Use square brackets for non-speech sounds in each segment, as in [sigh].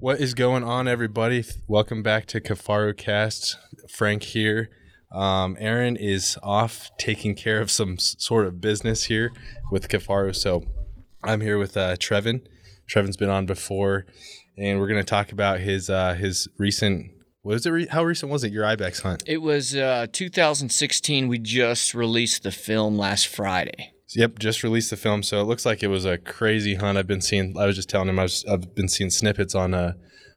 What is going on, everybody? Welcome back to Kifaru Cast. Frank here. Um, Aaron is off taking care of some sort of business here with Kifaru, so I'm here with uh, Trevin. Trevin's been on before, and we're going to talk about his uh, his recent. What was it? Re- how recent was it? Your ibex hunt? It was uh, 2016. We just released the film last Friday. Yep, just released the film, so it looks like it was a crazy hunt. I've been seeing. I was just telling him I was. I've been seeing snippets on uh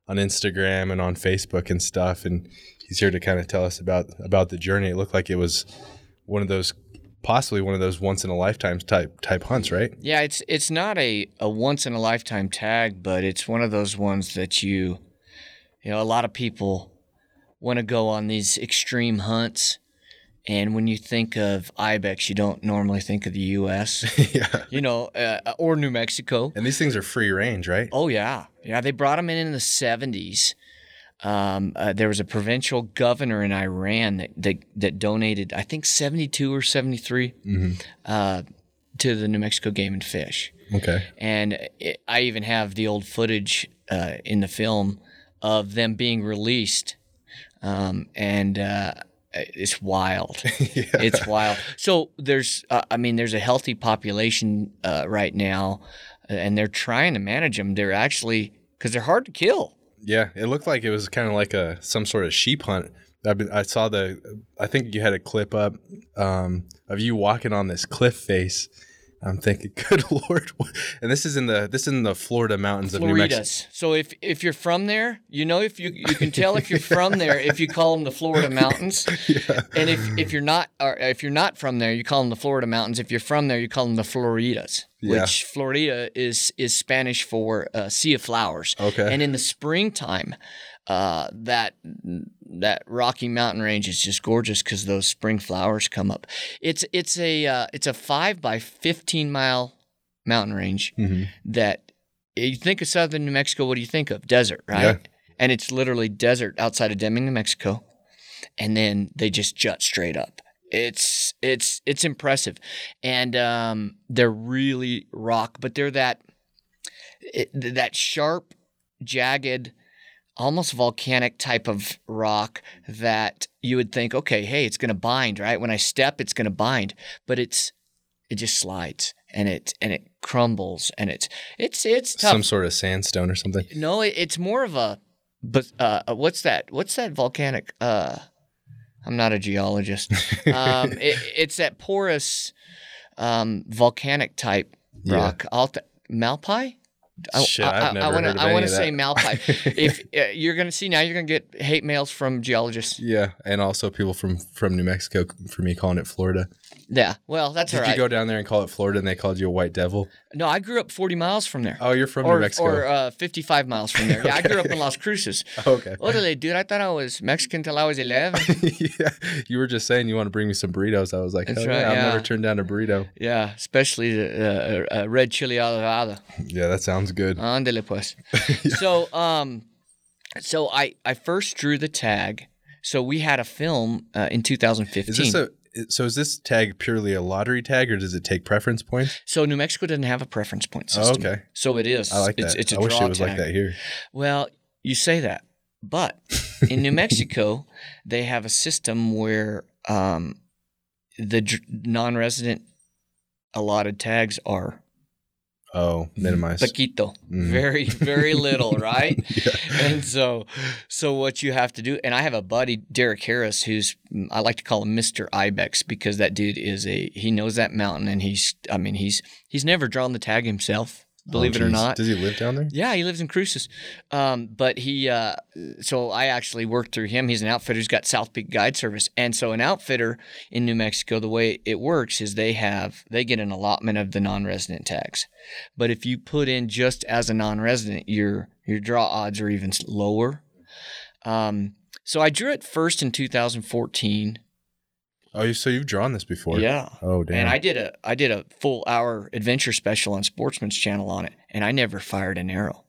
on Instagram and on Facebook and stuff, and he's here to kind of tell us about about the journey. It looked like it was one of those, possibly one of those once in a lifetime type type hunts, right? Yeah, it's it's not a, a once in a lifetime tag, but it's one of those ones that you, you know, a lot of people want to go on these extreme hunts, and when you think of ibex, you don't normally think of the U.S. [laughs] yeah. you know, uh, or New Mexico. And these things are free range, right? Oh yeah, yeah. They brought them in in the seventies. Um, uh, there was a provincial governor in Iran that that, that donated, I think, seventy two or seventy uh, to the New Mexico Game and Fish, Okay. and it, I even have the old footage uh, in the film of them being released, um, and uh, it's wild. [laughs] yeah. It's wild. So there's, uh, I mean, there's a healthy population uh, right now, uh, and they're trying to manage them. They're actually because they're hard to kill. Yeah, it looked like it was kind of like a some sort of sheep hunt. I've been, I saw the. I think you had a clip up um, of you walking on this cliff face. I'm thinking, [laughs] good lord! And this is in the this is in the Florida mountains of New Mexico. Floridas. So if if you're from there, you know if you you can tell if you're from there if you call them the Florida [laughs] mountains, Yeah. and if if you're not or if you're not from there, you call them the Florida mountains. If you're from there, you call them the Floridas, Yeah. which Florida is is Spanish for uh, sea of flowers. Okay. And in the springtime, uh, that that Rocky Mountain range is just gorgeous because those spring flowers come up. It's it's a uh, it's a five by fifteen mile mountain range Mhm. that you think of southern New Mexico. What do you think of? Desert, right? Yeah. And it's literally desert outside of Deming, New Mexico, and then they just jut straight up. It's it's it's impressive, and um, they're really rock, but they're that it, that sharp, jagged, almost volcanic type of rock that you would think, okay, hey, it's going to bind, right? When I step, it's going to bind, but it's it just slides and it and it crumbles and it's it's it's tough. Some sort of sandstone or something. no, it, it's more of a but uh, what's that? What's that volcanic? Uh, I'm not a geologist. [laughs] Um, it, it's that porous um, volcanic type rock. I'll t- Malpai. I- Shit, I've never I, wanna, heard of I wanna say that. Malpai. [laughs] if uh, you're gonna see now, you're gonna get hate mails from geologists. Yeah, and also people from from New Mexico for me calling it Florida. Yeah, well, that's Did all you go down there and call it Florida, and they called you a white devil? No, I grew up 40 miles from there. Oh, you're from or, New Mexico. or uh, 55 miles from there. [laughs] Yeah, I grew up in Las Cruces. [laughs] okay. Orale, dude, I thought I was Mexican till I was 11. [laughs] yeah, you were just saying you want to bring me some burritos. I was like, That's "Hell right, yeah, I've never turned down a burrito. Yeah, especially the uh, uh, red chili adorada. Yeah, that sounds good. Ándale pues. So, um, so I I first drew the tag. So we had a film uh, in 2015. Is this a so? Is this tag purely a lottery tag, or does it take preference points? so New Mexico doesn't have a preference point Oh, okay. So it is. I like it's, that. It's a I wish draw it was like tag. that here. Well, you say that, but in New [laughs] Mexico, they have a system where um, the non-resident allotted tags are Oh, minimize. Paquito. Mhm. Very, very little, [laughs] right? [laughs] Yeah. And so, so what you have to do, and I have a buddy, Derek Harris, who's I like to call him Mister Ibex because that dude is a he knows that mountain, and he's I mean he's he's never drawn the tag himself, believe Oh, it or not. Does he live down there? Yeah, he lives in Cruces. Um, but he, uh, so I actually worked through him. He's an outfitter. He's got South Peak Guide Service. And so an outfitter in New Mexico, the way it works is they have, they get an allotment of the non-resident tags. But if you put in just as a non-resident, your, your draw odds are even lower. Um, so I drew it first in 2014. Oh, you- so you've drawn this before? Yeah. Oh, damn. And I did a I did a full hour adventure special on Sportsman's Channel on it, and I never fired an arrow.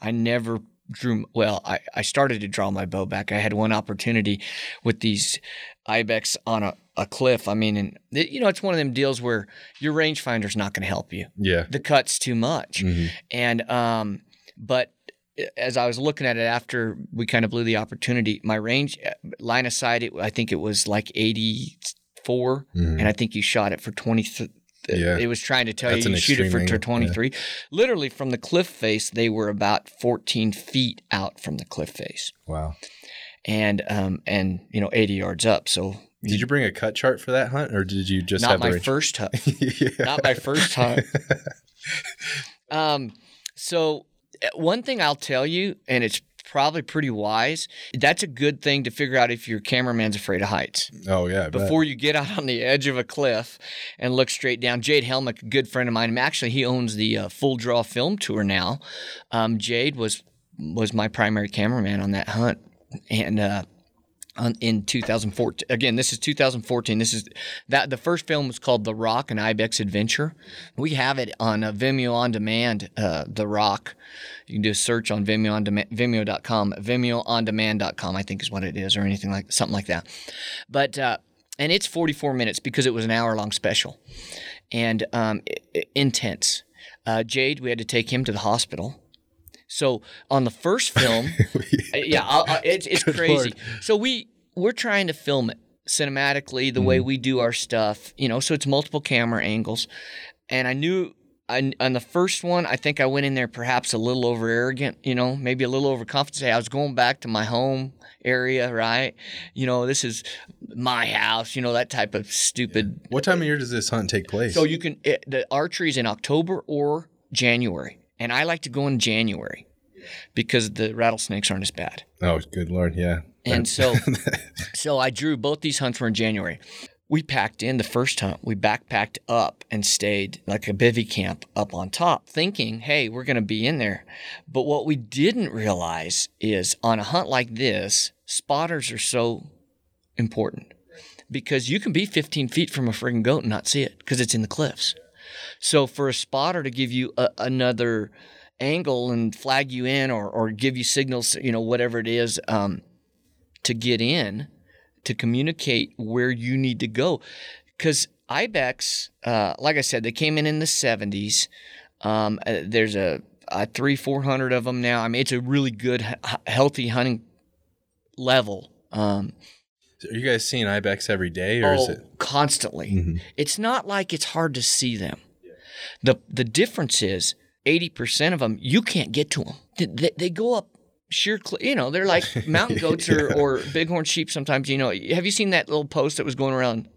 I never drew. Well, I I started to draw my bow back. I had one opportunity with these ibex on a, a cliff. I mean, and it- you know, it's one of them deals where your rangefinder's not going to help you. yeah. The cut's too much, Mhm. and um, but as I was looking at it after we kind of blew the opportunity, my range uh, line of sight, it, I think it was like 84, Mhm. and I think you shot it for 20. Yeah. It was trying to tell That's you you shoot it for angle, yeah. 23. Literally from the cliff face, they were about 14 feet out from the cliff face, Wow. and um and you know 80 yards up. So Did you bring a cut chart for that hunt, or did you just not have my first hunt. [laughs] yeah. not my first hunt. [laughs] Um, so one thing I'll tell you, and it's probably pretty wise. That's a good thing to figure out if your cameraman's afraid of heights. Oh yeah. I bet. Before you get [laughs] out on the edge of a cliff and look straight down, Jade Helmick, a good friend of mine, actually he owns the uh, Full Draw Film Tour now. Um, Jade was was my primary cameraman on that hunt, and uh, in 2014. Again, this is 2014. This is that the first film was called The Rock: An Ibex Adventure. We have it on uh, Vimeo on demand. Uh, the Rock. You can do a search on Vimeo on demand, Vimeo.com, VimeoOnDemand.com, I think is what it is, or anything like something like that. But uh, and it's 44 minutes because it was an hour long special, and um, intense. Uh, Jade, we had to take him to the hospital. So on the first [laughs] film, yeah, I'll, i it's it's Good crazy. Lord. So we we're trying to film it cinematically the way Mm-hmm. we do our stuff, you know. So it's multiple camera angles, and I knew. I, on the first one, I think I went in there perhaps a little over arrogant, you know, maybe a little overconfident. Say I was going back to my home area, right? You know, this is my house, you know, that type of stupid. what time of year does this hunt take place? So you can it, the archery is in October or January, and I like to go in January because the rattlesnakes aren't as bad. oh, good lord, yeah. And so, [laughs] so I drew both these hunts were in January. We packed in the first hunt. We backpacked up and stayed like a bivy camp up on top, thinking, hey, we're going to be in there. But what we didn't realize is on a hunt like this, spotters are so important because you can be 15 feet from a friggin' goat and not see it because it's in the cliffs. So for a spotter to give you a, another angle and flag you in or, or give you signals, you know, whatever it is, um, to get in to communicate where you need to go. Because Ibex, uh, like I said, they came in in the 70s. Um, uh, there's a, a three, 400 of them now. I mean, it's a really good, healthy hunting level. Um, Are you guys seeing ibex every day, or is oh, it? constantly. Mhm. It's not like it's hard to see them. The the difference is 80% of them you can't get to them. They, they, they go up sheer cl- you know, they're like [laughs] mountain goats or, or bighorn sheep sometimes, you know. Have you seen that little post that was going around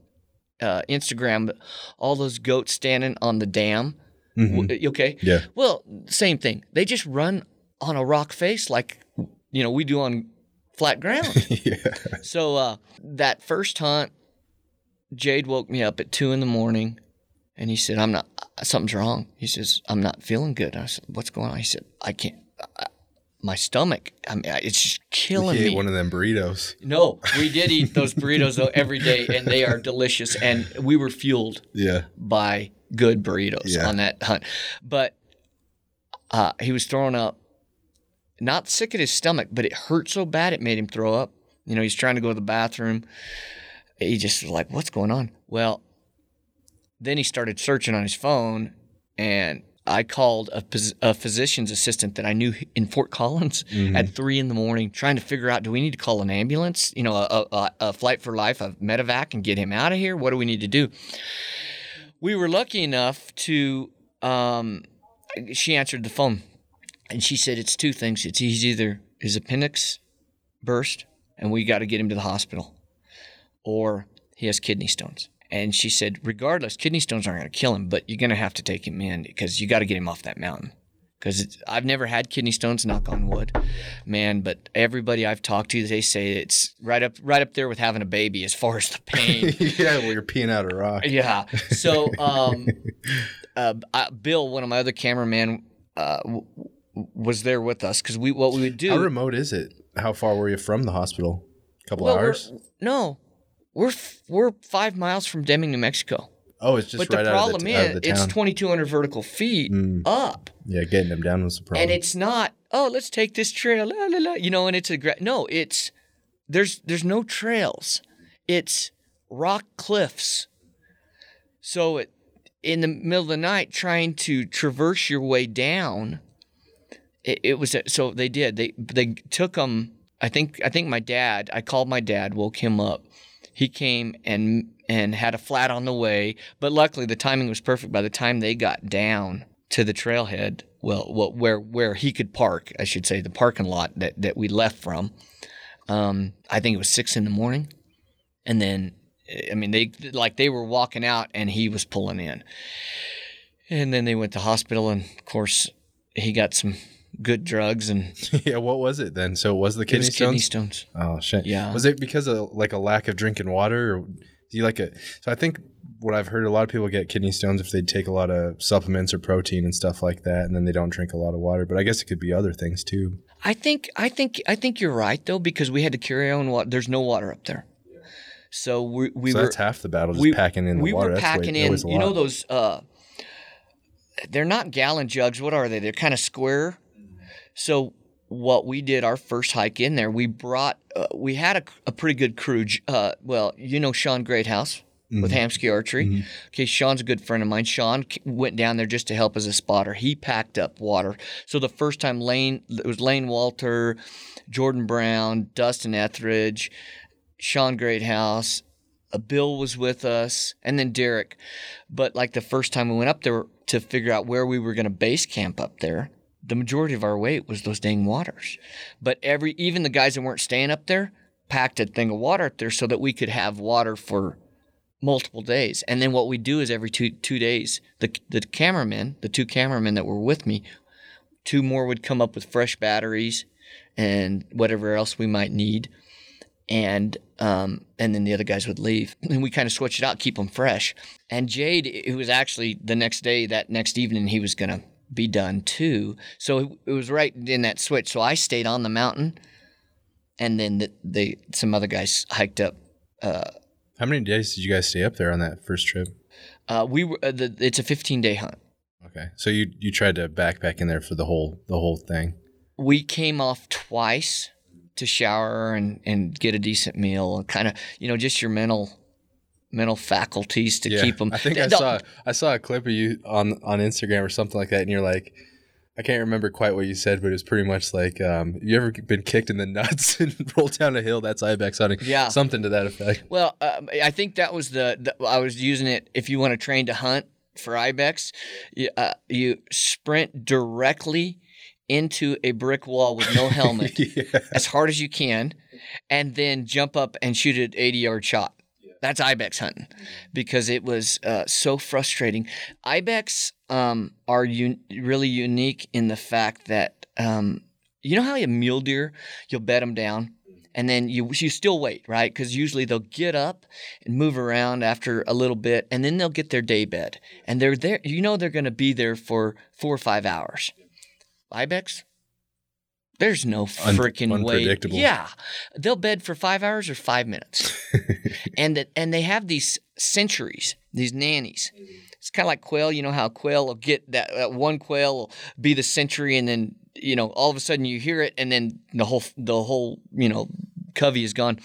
uh, Instagram all those goats standing on the dam? Mhm. Okay? Yeah. Well, same thing. They just run on a rock face like you know, we do on flat ground. [laughs] yeah. So uh, that first hunt, Jade woke me up at two in the morning, and he said, "I'm not. Something's wrong." He says, "I'm not feeling good." I said, "What's going on?" He said, "I can't. I, my stomach. I mean, it's just killing We ate me." one of them burritos. no, we did eat those burritos though every day, and they are delicious. And we were fueled Yeah. by good burritos Yeah. on that hunt. But uh, he was throwing up, not sick at his stomach, but it hurt so bad it made him throw up. You know, he's trying to go to the bathroom. He just was like, "What's going on?" Well, then he started searching on his phone, and I called a, a physician's assistant that I knew in Fort Collins Mm-hmm. at three in the morning, trying to figure out: Do we need to call an ambulance? You know, a, a, a flight for life, a medevac, and get him out of here? What do we need to do? we were lucky enough to um, she answered the phone and she said it's two things it's he's either his appendix burst and we got to get him to the hospital or he has kidney stones and she said regardless kidney stones aren't going to kill him but you're going to have to take him in because you got to get him off that mountain because I've never had kidney stones, knock on wood, man. But everybody I've talked to, they say it's right up, right up there with having a baby as far as the pain. [laughs] yeah. Well, you're peeing out a rock. Yeah. So, um, [laughs] uh, Bill, one of my other cameramen, uh, was there with us because we what we would do. How remote is it? How far were you from the hospital? A couple well, we're- hours. No, we're f- we're five miles from Deming, New Mexico. Oh, it's just but right the out problem of the, t- is, out of the it's 2,200 vertical feet Mm. up, yeah, getting them down was the problem. and it's not. Oh, let's take this trail, la, la, la, you know. And it's a gra- no. It's there's there's no trails. It's rock cliffs. So it, in the middle of the night, trying to traverse your way down it, it was so they did. They they took him. I think I think my dad. I called my dad, woke him up. He came and and had a flat on the way, but luckily the timing was perfect. By the time they got down to the trailhead, well, well where where he could park, I should say, the parking lot that that we left from. Um, I think it was six in the morning, and then I mean they like they were walking out and he was pulling in, and then they went to hospital and of course he got some good drugs and [laughs] yeah, what was it then? So was the it was stones? kidney stones. Oh shit. Yeah. Was it because of like a lack of drinking water, or do you like it? So I think what I've heard, a lot of people get kidney stones if they take a lot of supplements or protein and stuff like that, and then they don't drink a lot of water. But I guess it could be other things too. I think I think I think you're right though because we had to carry our own water. There's no water up there, so we we so were that's half the battle, just we, packing in the water. we water. were That's way- packing in. You know those? Uh, they're not gallon jugs. What are they? They're kind of square. So what we did our first hike in there, we brought. Uh, we had a, a pretty good crew. Uh, well, you know Sean Greathouse with Mm-hmm. Hamskea Archery. Okay, Sean's a good friend of mine. Sean went down there just to help as a spotter. He packed up water. So the first time Lane, it was Lane Walter, Jordan Brown, Dustin Etheridge, Sean Greathouse, uh, Bill was with us, and then Derek. But like the first time we went up there to figure out where we were going to base camp up there, the majority of our weight was those dang waters. But every even the guys that weren't staying up there packed a thing of water up there so that we could have water for multiple days. And then what we do is every two two days, the the cameramen, the two cameramen that were with me, two more would come up with fresh batteries and whatever else we might need and um, and then the other guys would leave, and we kind of switch it out, keep them fresh. And Jade, it was actually the next day, that next evening, he was gonna be done too. So it, was right in that switch. So I stayed on the mountain, and then the, the some other guys hiked up. Uh, How many days did you guys stay up there on that first trip? uh, we were uh, the, it's a 15 day hunt. Okay, so you you tried to backpack in there for the whole the whole thing. we came off twice to shower and, and get a decent meal and kind of you know just your mental mental faculties to keep them I think I saw I saw a clip of you on on Instagram or something like that, and you're like, I can't remember quite what you said, but it was pretty much like, um, you ever been kicked in the [laughs] nuts and [laughs] rolled down a hill? That's ibex hunting. Yeah. something to that effect. well um, i think that was the, the i was using it if you want to train to hunt for ibex you, uh, you sprint directly into a brick wall with no [laughs] helmet yeah. as hard as you can and then jump up and shoot an 80 yard shot that's ibex hunting because it was uh, so frustrating. Ibex um, are un- really unique in the fact that um, you know how a mule deer you'll bed them down and then you you still wait right? Because usually they'll get up and move around after a little bit and then they'll get their day bed and they're there you know they're going to be there for four or five hours. Ibex there's no Un- freaking way. unpredictable. yeah. They'll bed for five hours or five minutes. [laughs] And that and they have these centuries these nannies. It's kind of like quail. You know how quail will get that, that one quail will be the century and then you know all of a sudden you hear it and then the whole the whole you know covey is gone.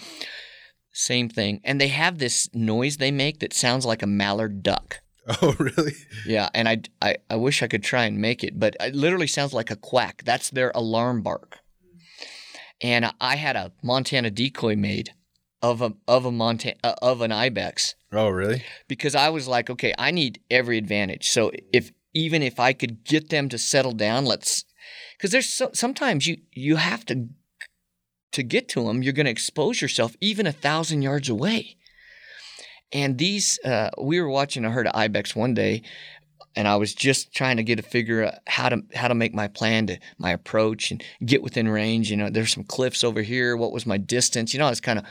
Same thing. And they have this noise they make that sounds like a mallard duck [laughs] oh, really? yeah and I, I i wish i could try and make it but it literally sounds like a quack that's their alarm bark and i had a montana decoy made of a of a montana uh, of an ibex Oh, really? because I was like, okay, I need every advantage. So if even if I could get them to settle down, let's because there's so, sometimes you you have to to get to them. You're going to expose yourself even a thousand yards away. And these, uh, we were watching a herd of ibex one day, and I was just trying to get a figure out how to how to make my plan to my approach and get within range. You know, there's some cliffs over here. What was my distance? You know, it's kind of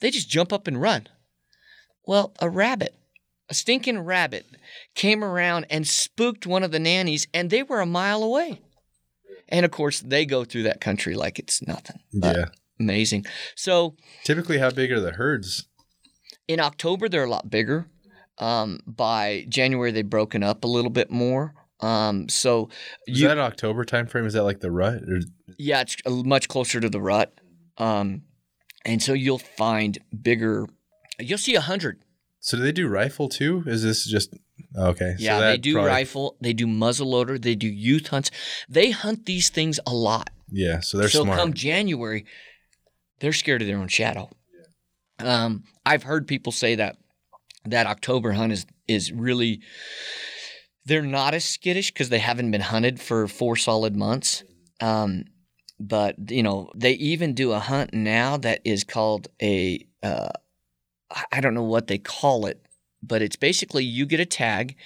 they just jump up and run. Well, a rabbit, a stinking rabbit, came around and spooked one of the nannies, and they were a mile away. And of course, they go through that country like it's nothing. Yeah. Amazing. So Typically, how big are the herds? In October, they're a lot bigger. Um, by January, they've broken up a little bit more. Um, so Is you, that an October time frame? Is that like the rut? Or, yeah, it's much closer to the rut. Um, and so you'll find bigger. You'll see a hundred. so do they do rifle too? Is this just Okay. Yeah, they do probably, rifle, they do muzzleloader, they do youth hunts. They hunt these things a lot. Yeah, so they're so smart. come January, they're scared of their own shadow. Um, I've heard people say that that October hunt is is really they're not as skittish because they haven't been hunted for four solid months. Um, but you know they even do a hunt now that is called a uh, I don't know what they call it, but it's basically you get a tag,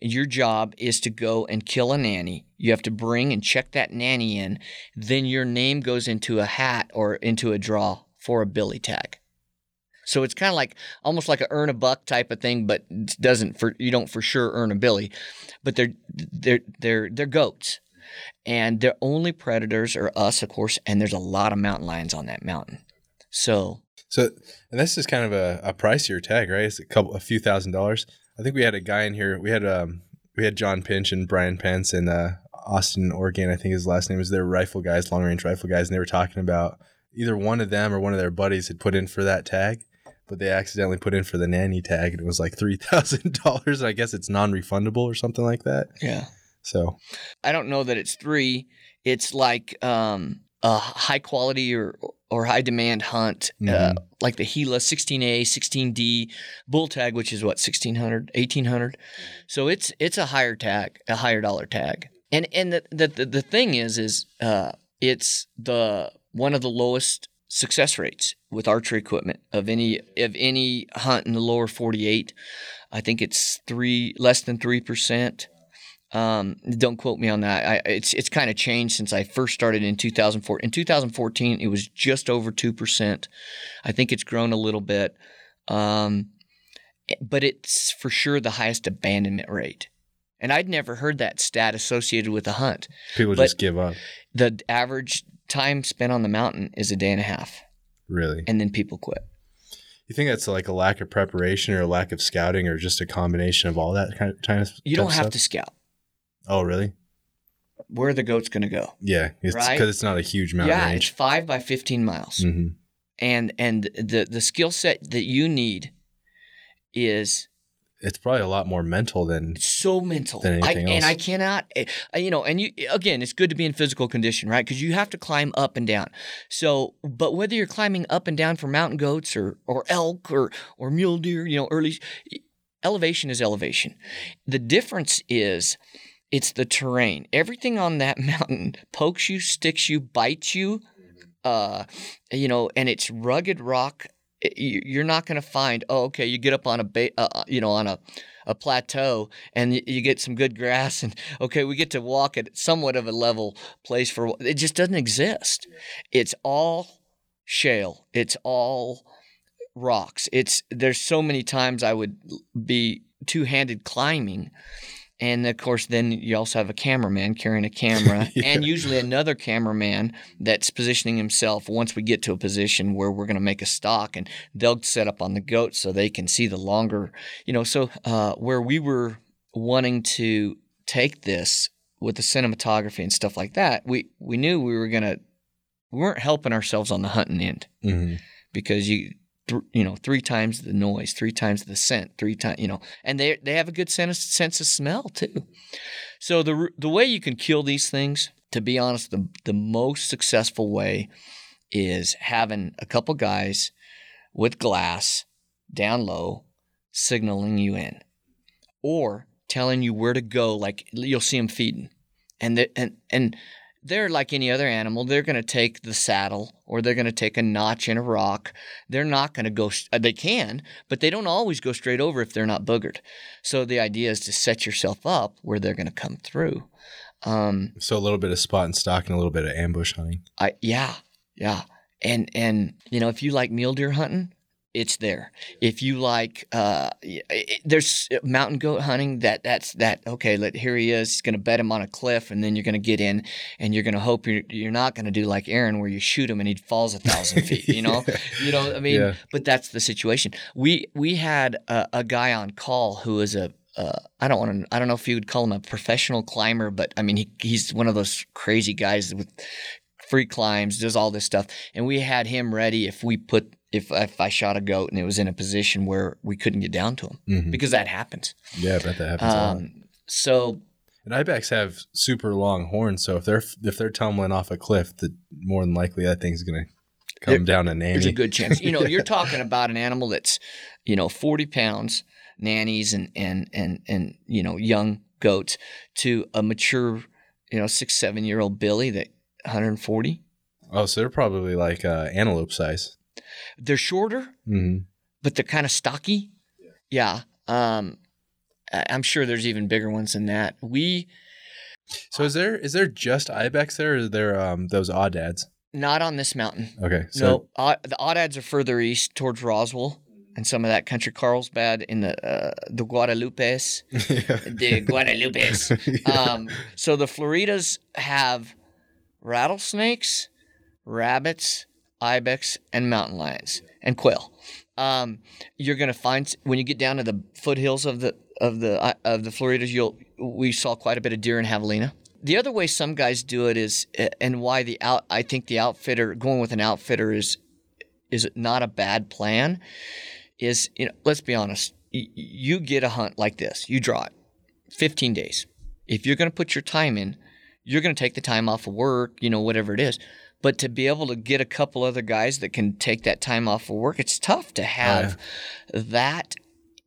and your job is to go and kill a nanny. You have to bring and check that nanny in. Then your name goes into a hat or into a draw for a billy tag. So it's kind of like almost like a earn a buck type of thing, but doesn't for you don't for sure earn a billy. But they're they're they're they're goats, and their only predators are us, of course. And there's a lot of mountain lions on that mountain. So so and this is kind of a, a pricier tag, right? It's a couple a few thousand dollars. I think we had a guy in here. We had um we had John Pinch and Brian Pence in uh, Austin, Oregon. I think his last name is. They're rifle guys, long range rifle guys, and they were talking about either one of them or one of their buddies had put in for that tag but they accidentally put in for the nanny tag and it was like three thousand dollars. I guess it's non-refundable or something like that. Yeah. So I don't know that it's three. It's like um, a high quality or or high demand hunt, uh, mm-hmm. uh, like the Gila 16A, 16D bull tag, which is what 1600, 1800. So it's it's a higher tag, a higher dollar tag. And and the the the thing is is uh, it's the one of the lowest success rates with archery equipment of any of any hunt in the lower 48. I think it's three less than three percent. Um, don't quote me on that. I, it's it's kind of changed since I first started in 2004. In 2014, it was just over two percent. I think it's grown a little bit, um, but it's for sure the highest abandonment rate. And I'd never heard that stat associated with a hunt. People but just give up. The average time spent on the mountain is a day and a half. Really? And then people quit. You think that's like a lack of preparation or a lack of scouting or just a combination of all that kind of time? You don't have stuff? to scout. Oh, really? Where are the goats going to go? Yeah, because it's, right? it's, not a huge mountain yeah, range. it's five by fifteen miles, mm-hmm. and and the the skill set that you need is it's probably a lot more mental than so mental than anything I, else. And I cannot, eh, you know, and you again, it's good to be in physical condition, right? Because you have to climb up and down. So, but whether you're climbing up and down for mountain goats or or elk or or mule deer, you know, early elevation is elevation. The difference is it's the terrain. Everything on that [laughs] mountain pokes you, sticks you, bites you. Uh, you know, and it's rugged rock you're not going to find oh okay you get up on a ba- uh, uh, you know on a a plateau and you get some good grass and okay we get to walk at somewhat of a level place for it just doesn't exist. It's all shale. It's all rocks. It's there's so many times i would be two-handed climbing and of course, then you also have a cameraman carrying a camera, [laughs] yeah. and usually another cameraman that's positioning himself once we get to a position where we're going to make a stock, and they'll set up on the goat so they can see the longer, you know. So uh, where we were wanting to take this with the cinematography and stuff like that, we we knew we were gonna we weren't helping ourselves on the hunting end mm-hmm. because you th- you know, three times the noise, three times the scent, three times, you know, and they they have a good sense sense of smell too. So the the way you can kill these things, to be honest, the the most successful way is having a couple guys with glass down low signaling you in, or telling you where to go. Like you'll see them feeding, and the, and and they're like any other animal. They're going to take the saddle or they're going to take a notch in a rock. They're not going to go, uh, they can, but they don't always go straight over if they're not boogered. So the idea is to set yourself up where they're going to come through. Um, so a little bit of spot and stock and a little bit of ambush hunting. I, yeah, yeah. And, and, you know, if you like mule deer hunting, it's there. If you like, uh, there's mountain goat hunting. That that's that. Okay, let here he is. He's going to bet him on a cliff, and then you're going to get in, and you're going to hope you're you're not going to do like Aaron, where you shoot him and he falls a thousand feet. You [laughs] know, you know. I mean, yeah. but that's the situation. We we had a, a guy on call who was a uh, I don't want to. I don't know if you would call him a professional climber, but I mean, he, he's one of those crazy guys with free climbs, does all this stuff. And we had him ready if we put if if I shot a goat and it was in a position where we couldn't get down to him Mhm. because that happens. Yeah, I bet that happens a lot. Um, so And ibex have super long horns, so if they're if they're tumbling off a cliff, the more than likely that thing's gonna come There- down and there's a good chance. You know, you're [laughs] talking about an animal that's, you know, 40 pounds, nannies and and and and you know young goats to a mature, you know, six seven year old billy that 140. oh, so they're probably like uh, antelope size. They're shorter, Mm-hmm. but they're kind of stocky. Yeah. Um, I- I'm sure there's even bigger ones than that. We So is there is there just ibex there, or is there um those aoudads? not on this mountain. Okay, so no, uh, the Aoudads are further east towards Roswell and some of that country. Carlsbad in the uh, the Guadalupes. [laughs] the Guadalupes. [laughs] Um, so the Floridas have rattlesnakes, rabbits, ibex, and mountain lions and quail. Um, you're gonna find when you get down to the foothills of the of the uh, of the Floridas, you'll we saw quite a bit of deer and javelina. The other way some guys do it is, and why the out I think the outfitter going with an outfitter is is not a bad plan. Is you know let's be honest, you get a hunt like this, you draw it, 15 days. If you're going to put your time in, you're going to take the time off of work, you know, whatever it is. But to be able to get a couple other guys that can take that time off of work, it's tough to have that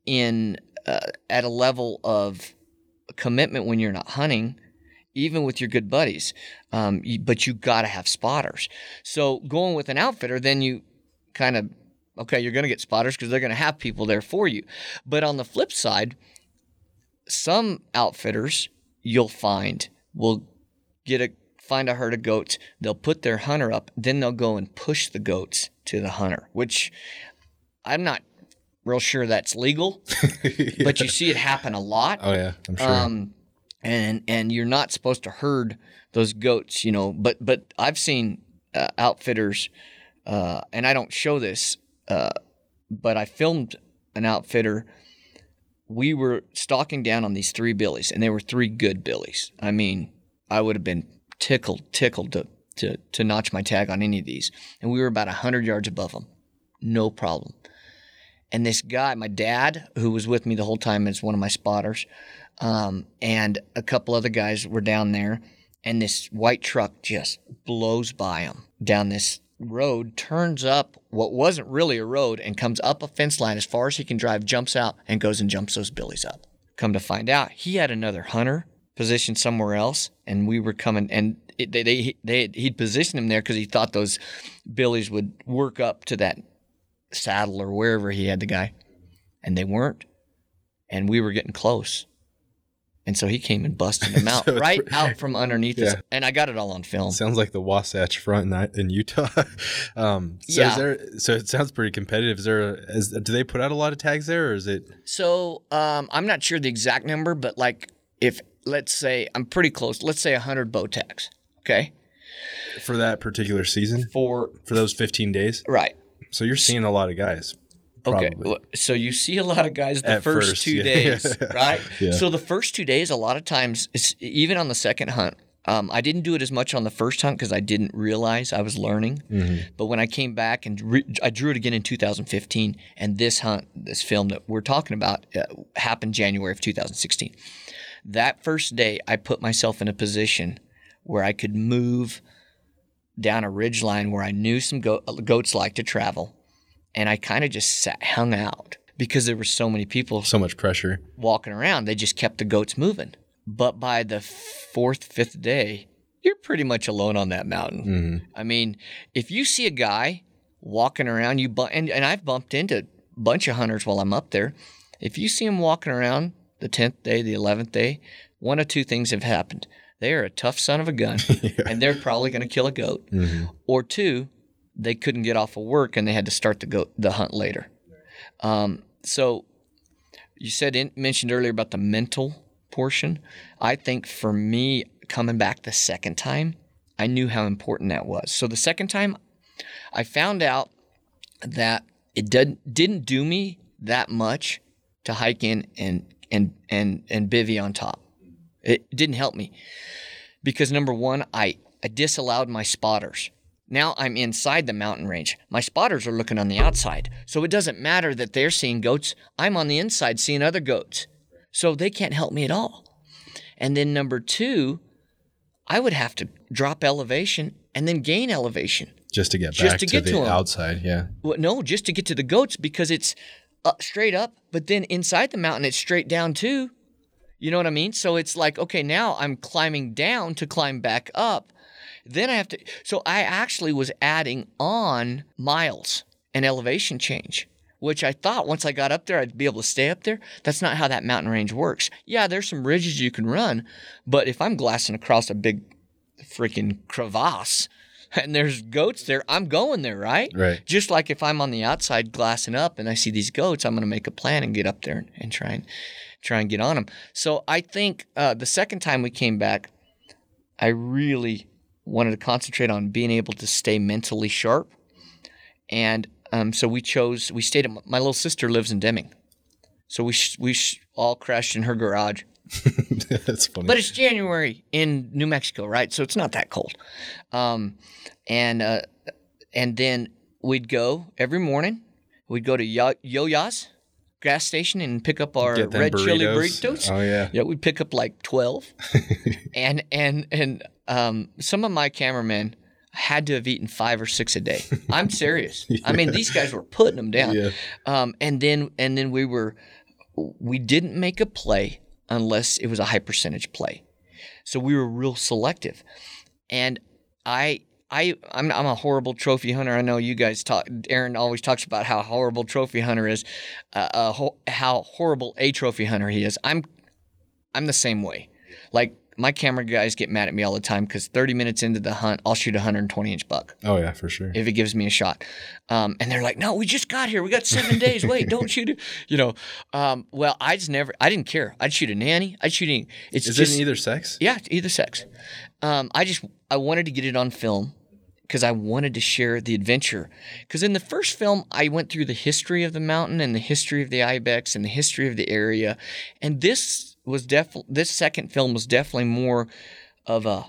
in uh, at a level of commitment when you're not hunting, even with your good buddies. Um, you, but you got to have spotters. So going with an outfitter, then you kind of okay, you're going to get spotters because they're going to have people there for you. But on the flip side, some outfitters you'll find will get a find a herd of goats. They'll put their hunter up, then they'll go and push the goats to the hunter, which I'm not real sure that's legal, [laughs] but you see it happen a lot. oh yeah, I'm sure. Um, and and you're not supposed to herd those goats, you know. But but I've seen uh, outfitters, uh, and I don't show this, uh, but I filmed an outfitter. We were stalking down on these three billies, and they were three good billies. I mean, I would have been tickled, tickled to to to notch my tag on any of these, and we were about hundred yards above them, no problem. And this guy, my dad, who was with me the whole time as one of my spotters, um, and a couple other guys were down there, and this white truck just blows by them down this road, turns up what wasn't really a road, and comes up a fence line as far as he can drive, jumps out, and goes and jumps those billies up. Come to find out, he had another hunter positioned somewhere else, and we were coming, and it, they, they, they he'd positioned him there because he thought those billies would work up to that saddle or wherever he had the guy, and they weren't, and we were getting close. And so he came and busted them [laughs] out So right out from underneath us, Yeah. and I got it all on film. Sounds like the Wasatch Front in, in Utah. [laughs] um, so Yeah. is there? So it sounds pretty competitive. Is there? A, is, do they put out a lot of tags there, or is it? So um, I'm not sure the exact number, but like if let's say I'm pretty close, let's say 100 bow tags, okay, for that particular season for for those 15 days. right. So you're seeing a lot of guys. Okay, Probably. well, so you see a lot of guys the At first, first, two yeah. days, [laughs] right? Yeah. So the first two days, a lot of times, it's even on the second hunt. Um, I didn't do it as much on the first hunt because I didn't realize I was learning. Mm-hmm. But when I came back and re- I drew it again in 2015, and this hunt, this film that we're talking about, uh, happened January of 2016. That first day, I put myself in a position where I could move down a ridge line where I knew some go- goats like to travel, and I kind of just sat, hung out because there were so many people So much pressure. walking around. They just kept the goats moving. But by the fourth, fifth day, you're pretty much alone on that mountain. Mm-hmm. I mean, if you see a guy walking around, you bu- and, and I've bumped into a bunch of hunters while I'm up there. If you see him walking around the tenth day, the eleventh day, one of two things have happened. They are a tough son of a gun, [laughs] and they're probably going to kill a goat. Mm-hmm. Or two, they couldn't get off of work and they had to start the goat the hunt later. Um, so you said in, mentioned earlier about the mental portion. I think for me coming back the second time, I knew how important that was. So the second time, I found out that it didn't didn't do me that much to hike in and and and and bivy on top. It didn't help me because number one, I I disallowed my spotters. Now I'm inside the mountain range. My spotters are looking on the outside. So it doesn't matter that they're seeing goats. I'm on the inside seeing other goats. So they can't help me at all. And then number two, I would have to drop elevation and then gain elevation. Just to get Just back to to, get the to outside, yeah. Well, no, just to get to the goats because it's uh, straight up, but then inside the mountain it's straight down too. You know what I mean? So it's like, okay, now I'm climbing down to climb back up. Then I have to. So I actually was adding on miles and elevation change, which I thought once I got up there I'd be able to stay up there. That's not how that mountain range works. Yeah, there's some ridges you can run, but if I'm glassing across a big freaking crevasse [laughs] and there's goats there, I'm going there, right? Right. Just like if I'm on the outside glassing up and I see these goats, I'm going to make a plan and get up there and, and try and try and get on them. So I think uh, the second time we came back, I really wanted to concentrate on being able to stay mentally sharp, and um, so we chose. We stayed at my, little sister lives in Deming, so we sh- we sh- all crashed in her garage. [laughs] That's funny. But it's January in New Mexico, right? So it's not that cold. Um, and uh, and then we'd go every morning. We'd go to Yo- Yo-Ya's gas station and pick up our red chili burritos. burritos. Oh yeah. Yeah, we'd pick up like twelve, [laughs] and and and um, some of my cameramen had to have eaten five or six a day. I'm serious. [laughs] I mean, these guys were putting them down. Yeah. Um, and then and then we were we didn't make a play unless it was a high percentage play. So we were real selective. And I I I'm, I'm a horrible trophy hunter. I know you guys talk. Aaron always talks about how horrible trophy hunter is, uh, uh, ho- how horrible a trophy hunter he is. I'm I'm the same way. Like my camera guys get mad at me all the time because 30 minutes into the hunt, I'll shoot a 120 inch buck Oh yeah, for sure. if it gives me a shot. Um, and they're like, no, we just got here. We got seven days. Wait, don't shoot it. [laughs] You know, um, well, I just never, I didn't care. I'd shoot a nanny. I'd shoot any. It's Is just, it either sex? yeah, either sex. Um, I just, I wanted to get it on film because I wanted to share the adventure. Because in the first film, I went through the history of the mountain and the history of the ibex and the history of the area, and this was definitely this second film was definitely more of a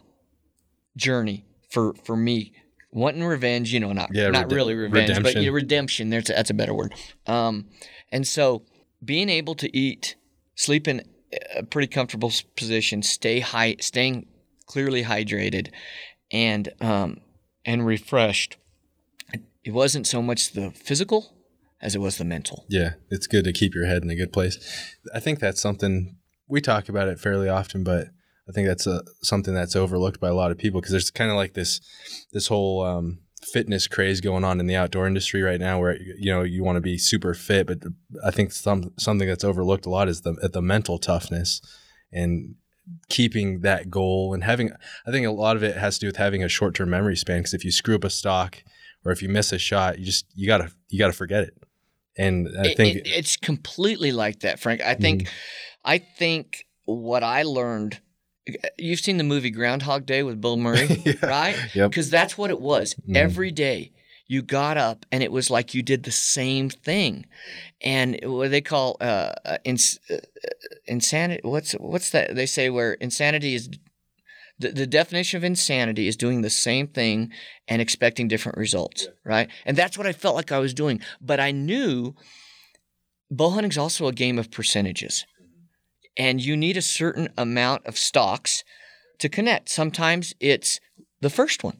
journey for for me wanting revenge. You know, not Yeah, not rede- really revenge, but redemption. you know, redemption. There's a, that's a better word. Um, and so being able to eat, sleep in a pretty comfortable position, stay high, staying clearly hydrated, and um, and refreshed. It wasn't so much the physical as it was the mental. Yeah, it's good to keep your head in a good place. I think that's something we talk about it fairly often, but I think that's a, something that's overlooked by a lot of people because there's kind of like this this whole um, fitness craze going on in the outdoor industry right now, where you know you want to be super fit, but I think some something that's overlooked a lot is the the mental toughness and keeping that goal and having. I think a lot of it has to do with having a short term memory span because if you screw up a stock or if you miss a shot, you just you gotta you gotta forget it. And I think it- it's completely like that, Frank. I think, I think what I learned. You've seen the movie Groundhog Day with Bill Murray, [laughs] Yeah. right? Yep. Because that's what it was. Mhm. Every day you got up and it was like you did the same thing, and what they call uh, uh, ins- uh, insanity. What's what's that? They say where insanity is. The, the definition of insanity is doing the same thing and expecting different results, right? And that's what I felt like I was doing. But I knew bow hunting's also a game of percentages. And you need a certain amount of stocks to connect. Sometimes it's the first one.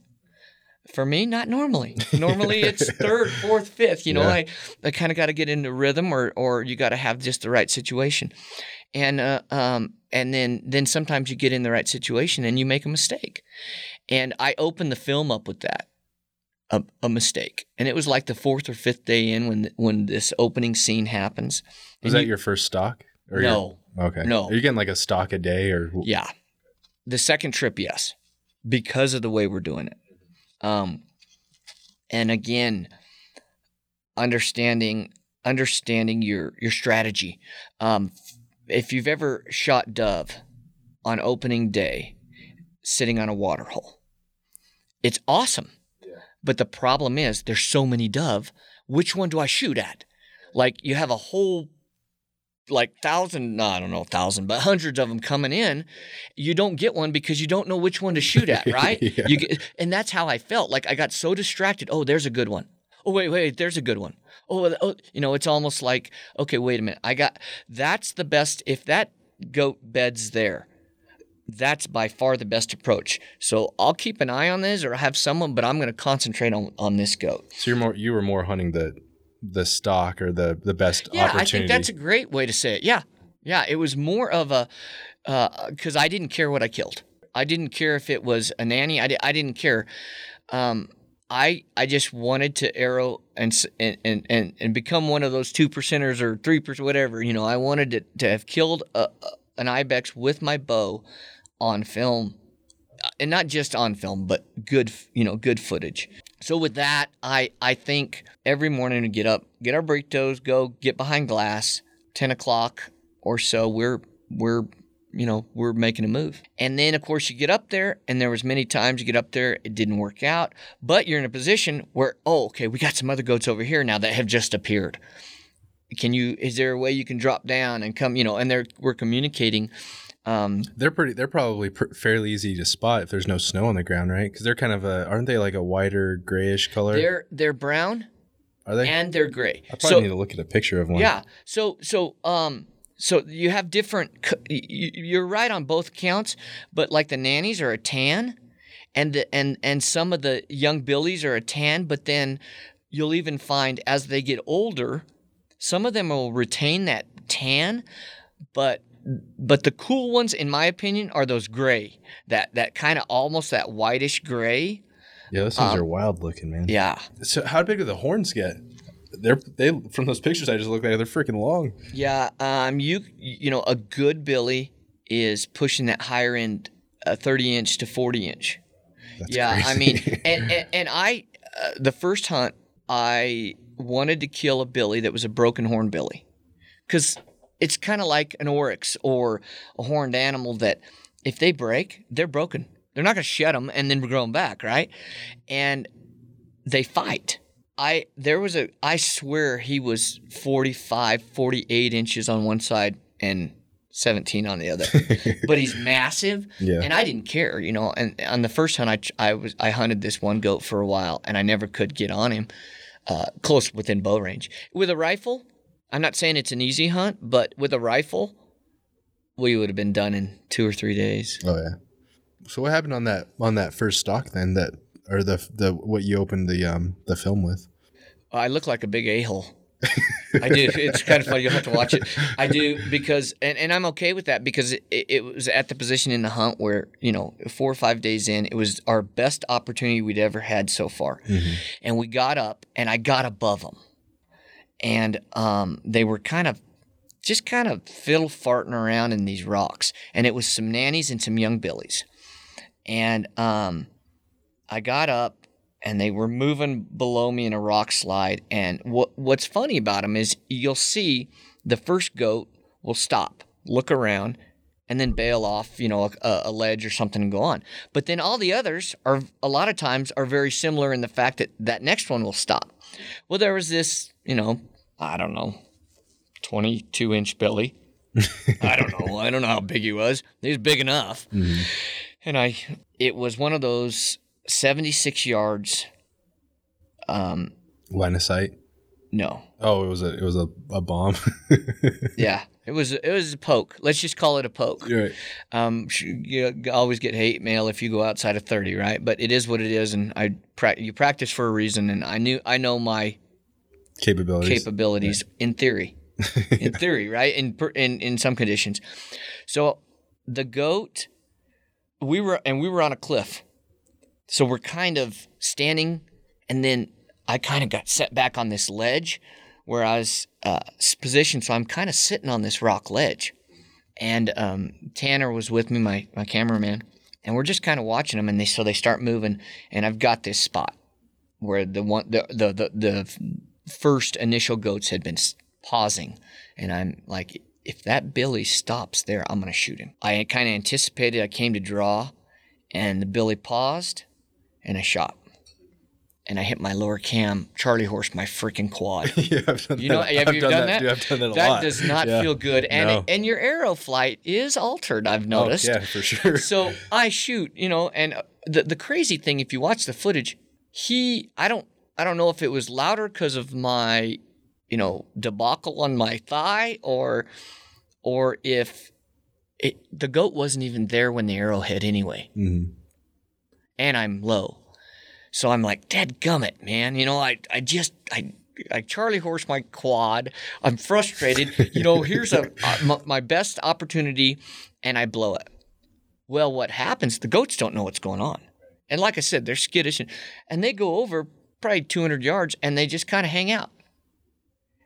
For me, not normally. [laughs] Normally it's third, fourth, fifth. You know, Yeah. I, I kind of got to get into rhythm or or you got to have just the right situation. And uh, um and then then sometimes you get in the right situation and you make a mistake. And I opened the film up with that. A, a mistake. And it was like the fourth or fifth day in when when this opening scene happens. was that you- your first stock? Or No. Okay. No. Are you getting like a stock a day or? Yeah. The second trip, yes, because of the way we're doing it. Um, and again, understanding understanding your your strategy. Um, if you've ever shot dove on opening day, sitting on a water hole, it's awesome. But the problem is there's so many dove. Which one do I shoot at? Like you have a whole like thousand, no, I don't know, thousand, but hundreds of them coming in, you don't get one because you don't know which one to shoot at, [laughs] right? Yeah. You get, and that's how I felt. Like I got so distracted. Oh, there's a good one. Oh, wait, wait, there's a good one. Oh, oh, you know, it's almost like, okay, wait a minute. I got that's the best. If that goat bed's there, that's by far the best approach. So I'll keep an eye on this or have someone, but I'm going to concentrate on on this goat. So you're more you were more hunting the the stock or the the best Yeah, opportunity. I think that's a great way to say it. Yeah, yeah. It was more of a because I didn't care what I killed. I didn't care if it was a nanny. I, di- I didn't care. Um, I I just wanted to arrow and and and and, and become one of those two percenters or three percent, whatever. You know, I wanted to, to have killed a, a, an ibex with my bow on film, and not just on film, but good you know good footage. So with that, I I think every morning to get up, get our burritos, go get behind glass, ten o'clock or so. We're we're you know we're making a move, and then of course you get up there, and there was many times you get up there, it didn't work out, but you're in a position where oh okay, we got some other goats over here now that have just appeared. Can you? Is there a way you can drop down and come? You know, and they're we're communicating. Um, They're pretty. They're probably pr- fairly easy to spot if there's no snow on the ground, right? Because they're kind of a. Aren't they like a whiter grayish color? they're they're brown Are they? and they're gray. I probably So need to look at a picture of one. Yeah. So so um so you have different. c- y- y- You're right on both counts, but like the nannies are a tan, and the, and and some of the young billies are a tan. But then you'll even find as they get older, some of them will retain that tan, but but the cool ones, in my opinion, are those gray. That that kind of almost that whitish gray. Yeah, those things Um, are wild looking, man. Yeah. So how big do the horns get? They're they from those pictures I just looked at. They're freaking long. Yeah, um, you you know a good billy is pushing that higher end, uh, thirty inch to forty inch. That's yeah, I mean, [laughs] and and, and I uh, the first hunt I wanted to kill a billy that was a broken horn billy, because it's kind of like an oryx or a horned animal that if they break, they're broken. They're not going to shed them and then grow them back, right? And they fight. I there was a I swear he was 45, 48 inches on one side and 17 on the other. [laughs] but he's massive yeah. and I didn't care, you know. And on the first hunt I I was I hunted this one goat for a while and I never could get on him uh, close within bow range. With a rifle, I'm not saying it's an easy hunt, but with a rifle we would have been done in 2 or 3 days. Oh yeah. So what happened on that on that first stock then that or the the what you opened the um the film with? I look like a big a hole. I do. [laughs] It's kind of funny. You'll have to watch it. I do because, and, and I'm okay with that because it, it was at the position in the hunt where, you know, four or five days in, it was our best opportunity we'd ever had so far. And we got up and I got above them. And um, they were kind of just kind of fiddle farting around in these rocks. And it was some nannies and some young billies. And um, I got up and they were moving below me in a rock slide. And what what's funny about them is you'll see the first goat will stop, look around, and then bail off, you know, a, a ledge or something and go on. But then all the others are a lot of times are very similar in the fact that that next one will stop. Well, there was this, you know, I don't know, 22 inch Billy. [laughs] I don't know. I don't know how big he was. He was big enough. And I, it was one of those 76 yards. Um, Line of sight. no, Oh, it was a it was a, a bomb. [laughs] yeah, it was it was a poke. Let's just call it a poke. You're right. Um, you always get hate mail if you go outside of 30, right? But it is what it is, and I pra- you practice for a reason, and I knew I know my Capabilities. capabilities in theory. [laughs] in theory, right? In in in some conditions. So the goat, we were and we were on a cliff, so we're kind of standing, and then I kind of got set back on this ledge where I was uh, positioned. So I'm kind of sitting on this rock ledge, and um, Tanner was with me, my my cameraman, and we're just kind of watching them, and they so they start moving, and I've got this spot where the one the the the, the first initial goats had been pausing, and I'm like, if that Billy stops there, I'm gonna shoot him. I kind of anticipated. I came to draw, and the Billy paused, and I shot. and I hit my lower cam, Charlie horse my freaking quad. [laughs] yeah, I've done You know, that. have I've you done, done that? that? I've done that a that lot. does not Yeah. feel good, and No. and your arrow flight is altered. I've Oh, noticed. yeah, for sure. So I shoot, you know, and uh, the the crazy thing, if you watch the footage, he, I don't, I don't know if it was louder because of my, you know, debacle on my thigh, or, or if it, the goat wasn't even there when the arrow hit anyway, Mhm. and I'm low, so I'm like, dead gummit, man, you know, I, I just, I. I Charlie horse my quad. I'm frustrated. You know, here's a [laughs] uh, my, my best opportunity, and I blow it. Well, what happens? The goats don't know what's going on. And like I said, they're skittish and, and they go over probably 200 yards and they just kind of hang out.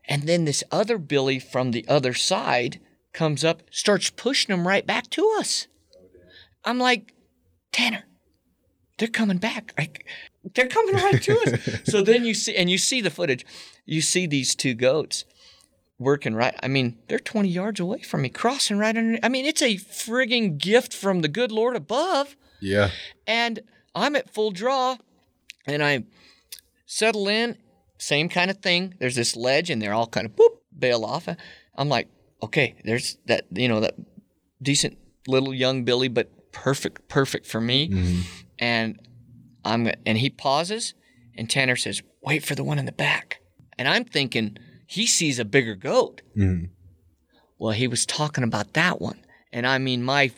And then this other Billy from the other side comes up, starts pushing them right back to us. I'm like, Tanner, they're coming back. Like, they're coming right to us. [laughs] so then you see, and you see the footage, you see these two goats working right. I mean, they're 20 yards away from me, crossing right under. I mean, it's a frigging gift from the good Lord above. Yeah. And I'm at full draw and I settle in, same kind of thing. There's this ledge and they're all kind of boop, bail off. I'm like, okay, there's that, you know, that decent little young Billy, but perfect, perfect for me. And I'm, and he pauses and Tanner says, wait for the one in the back. And I'm thinking, he sees a bigger goat. Mhm. Well, he was talking about that one, and I mean, my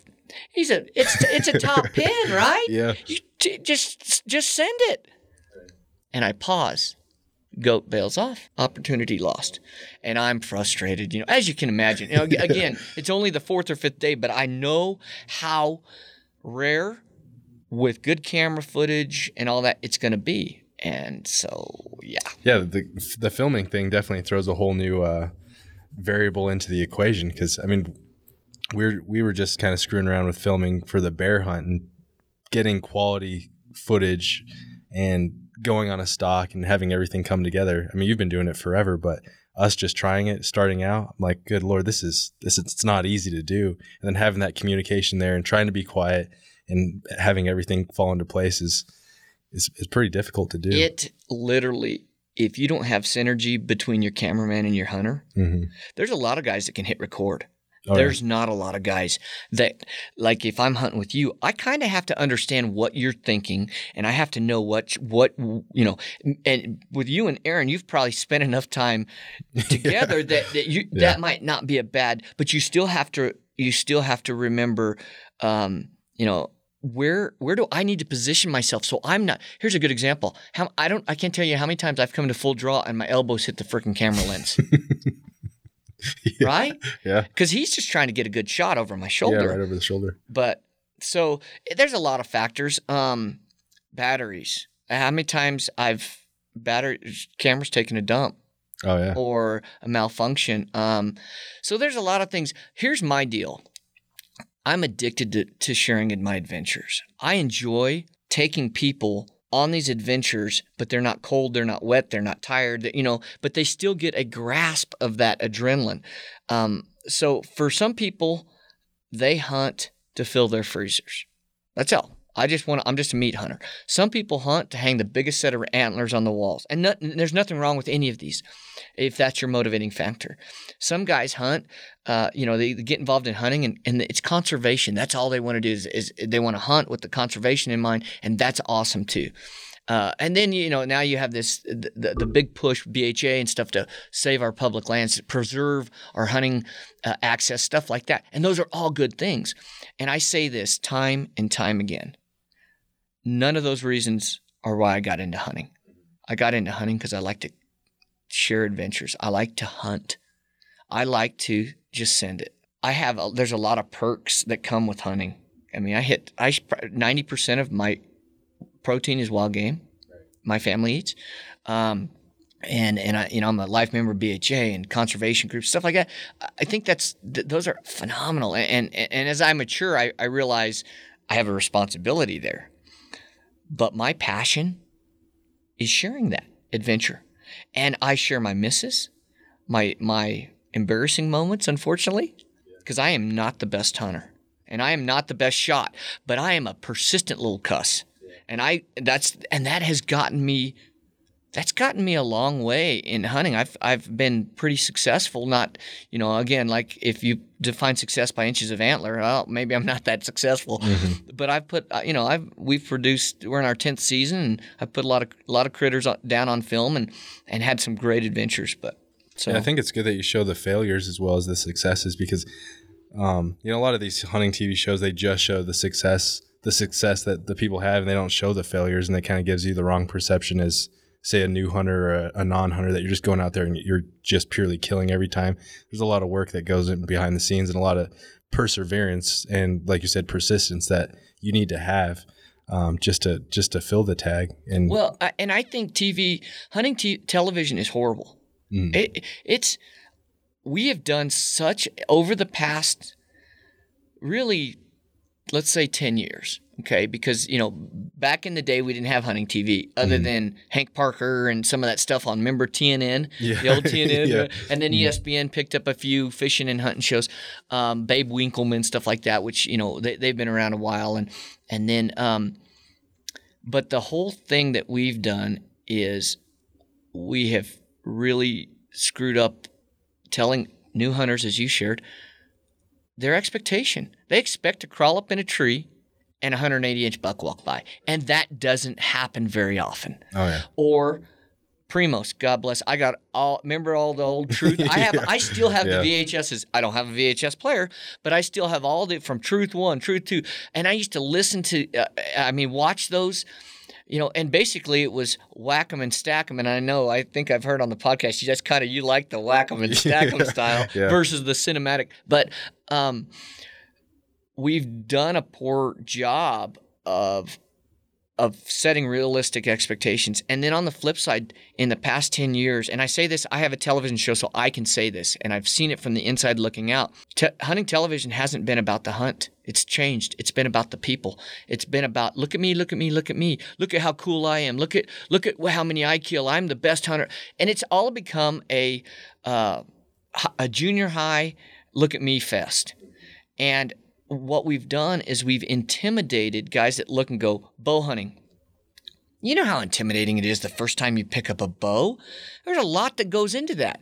he's a it's it's a top [laughs] pin, right? Yeah. You j- just just send it. And I pause. Goat bails off. Opportunity lost, and I'm frustrated. You know, as you can imagine. You know, [laughs] again, it's only the fourth or fifth day, but I know how rare, with good camera footage and all that, it's going to be. And so, yeah. Yeah, the the filming thing definitely throws a whole new uh, variable into the equation because I mean, we're we were just kind of screwing around with filming for the bear hunt and getting quality footage and going on a stock and having everything come together. I mean, you've been doing it forever, but us just trying it, starting out, I'm like, good lord, this is this is it's not easy to do. And then having that communication there and trying to be quiet and having everything fall into place is is, is pretty difficult to do. It literally, if you don't have synergy between your cameraman and your hunter, Mhm. there's a lot of guys that can hit record. Oh, yeah. There's not a lot of guys that, like, if I'm hunting with you, I kind of have to understand what you're thinking, and I have to know what what you know. And with you and Aaron, you've probably spent enough time [laughs] together that that you Yeah. that might not be a bad, but you still have to you still have to remember, um, you know. Where where do I need to position myself so I'm not? Here's a good example. How I don't I can't tell you how many times I've come to full draw and my elbows hit the freaking camera lens. [laughs] [laughs] Right? Yeah. because he's just trying to get a good shot over my shoulder. Yeah, right over the shoulder. But so there's a lot of factors. Um, batteries. How many times I've battery cameras taken a dump Oh yeah. or a malfunction. Um, so there's a lot of things. Here's my deal. I'm addicted to, to sharing in my adventures. I enjoy taking people on these adventures, but they're not cold, they're not wet, they're not tired, you know, but they still get a grasp of that adrenaline. Um, so for some people, they hunt to fill their freezers. That's all. I just want. to I'm just a meat hunter. Some people hunt to hang the biggest set of antlers on the walls, and not, there's nothing wrong with any of these, if that's your motivating factor. Some guys hunt. Uh, you know, they get involved in hunting, and, and it's conservation. That's all they want to do is, is they want to hunt with the conservation in mind, and that's awesome too. Uh, and then you know now you have this the, the, the big push BHA and stuff to save our public lands, preserve our hunting uh, access, stuff like that. And those are all good things. And I say this time and time again. None of those reasons are why I got into hunting. I got into hunting because I like to share adventures. I like to hunt. I like to just send it. I have a, there's a lot of perks that come with hunting. I mean, I hit I ninety percent of my protein is wild game. My family eats, um, and and I you know I'm a life member of BHA and conservation groups stuff like that. I think that's th- those are phenomenal. And, and and as I mature, I, I realize I have a responsibility there. But my passion is sharing that adventure, and I share my misses, my my embarrassing moments, unfortunately, because I am not the best hunter and I am not the best shot, but I am a persistent little cuss. And I that's and that has gotten me that's gotten me a long way in hunting. I've I've been pretty successful. Not you know again like if you define success by inches of antler, well maybe I'm not that successful. Mm-hmm. But I've put uh, you know I've we've produced we're in our tenth season and I've put a lot of a lot of critters down on film and and had some great adventures. But so yeah, I think it's good that you show the failures as well as the successes because um, you know a lot of these hunting TV shows they just show the success the success that the people have and they don't show the failures and that kind of gives you the wrong perception as say a new hunter or a, non-hunter that you're just going out there and you're just purely killing every time. There's a lot of work that goes in behind the scenes and a lot of perseverance and like you said persistence that you need to have um, just to just to fill the tag and well I, and I think TV hunting t- television is horrible. Mm. It, it's we have done such over the past really let's say 10 years okay because you know back in the day we didn't have hunting tv other mm. than hank parker and some of that stuff on remember tnn yeah. the old tnn [laughs] yeah. and then espn picked up a few fishing and hunting shows um, babe winkelman stuff like that which you know they, they've been around a while and and then um, but the whole thing that we've done is we have really screwed up telling new hunters as you shared their expectation. They expect to crawl up in a tree and a 180 inch buck walk by. And that doesn't happen very often. Oh, yeah. Or Primos, God bless. I got all remember all the old truth. I have [laughs] yeah. I still have yeah. the VHSs. I don't have a VHS player, but I still have all the from Truth 1, Truth 2. And I used to listen to uh, I mean watch those you know, and basically it was whack 'em and stack 'em. And I know, I think I've heard on the podcast, you just kind of you like the whack 'em and [laughs] stack 'em style yeah. versus the cinematic. But um, we've done a poor job of of setting realistic expectations. And then on the flip side, in the past 10 years, and I say this, I have a television show, so I can say this, and I've seen it from the inside looking out. Te- hunting television hasn't been about the hunt. It's changed. It's been about the people. It's been about look at me, look at me, look at me. Look at how cool I am. Look at look at how many I kill. I'm the best hunter. And it's all become a uh, a junior high look at me fest. And what we've done is we've intimidated guys that look and go bow hunting. You know how intimidating it is the first time you pick up a bow? There's a lot that goes into that.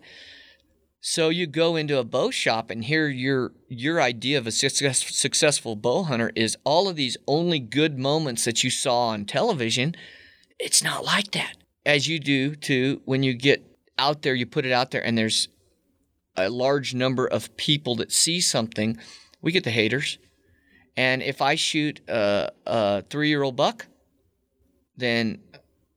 So you go into a bow shop and here your your idea of a success, successful bow hunter is all of these only good moments that you saw on television. It's not like that. As you do to when you get out there, you put it out there and there's a large number of people that see something we get the haters. And if I shoot a, a three year old buck, then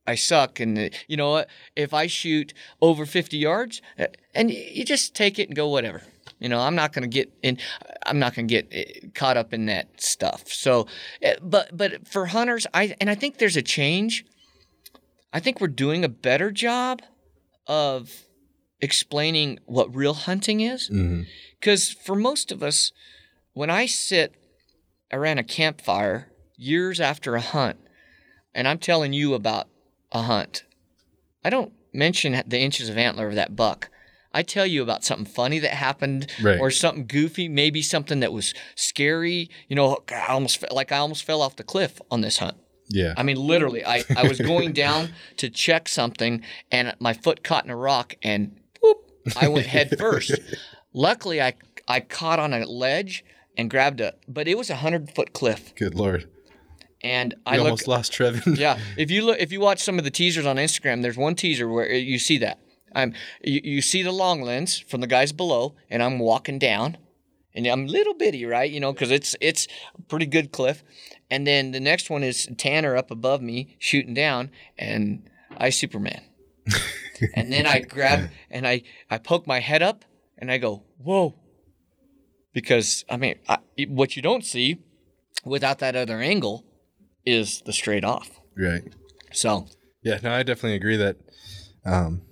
I suck. And you know what? If I shoot over 50 yards, uh, and you just take it and go whatever. You know, I'm not going to get in. I'm not going to get uh, caught up in that stuff. So, uh, but but for hunters, I and I think there's a change. I think we're doing a better job of explaining what real hunting is, because mm-hmm. for most of us, when I sit around a campfire years after a hunt and I'm telling you about a hunt, I don't mention the inches of antler of that buck. I tell you about something funny that happened right. or something goofy, maybe something that was scary. You know, I almost like I almost fell off the cliff on this hunt. Yeah. I mean, literally, I, I was going down [laughs] to check something and my foot caught in a rock and whoop, I went head first. [laughs] Luckily, I, I caught on a ledge and grabbed a, but it was a hundred foot cliff. Good lord. And I almost lost Trevin. yeah, [laughs] if you look, if you watch some of the teasers on Instagram, there's one teaser where uh, you see that. I'm, you, you see the long lens from the guys below, and I'm walking down, and I'm little bitty, right? You know, because it's it's a pretty good cliff. And then the next one is Tanner up above me shooting down, and I Superman. [laughs] and then I grab and I I poke my head up, and I go, whoa because I mean, I, what you don't see without that other angle is the straight off. Right. So. Yeah, no, I definitely agree that. Um,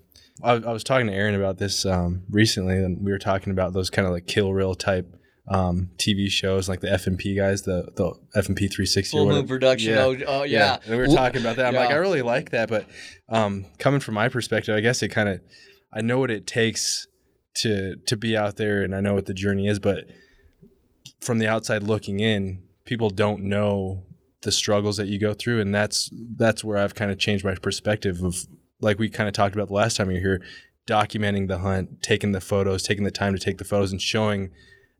I, I, was talking to Aaron about this um, recently, and we were talking about those kind of like kill reel type um, TV shows, like the FMP guys, the the FMP 360 Full Moon Production. Yeah. Oh, oh yeah. yeah. And we were talking about that. I'm yeah. like, I really like that, but um, coming from my perspective, I guess it kind of, I know what it takes to to be out there and I know what the journey is, but from the outside looking in, people don't know the struggles that you go through and that's that's where I've kind of changed my perspective of like we kind of talked about the last time you were here, documenting the hunt, taking the photos, taking the time to take the photos, and showing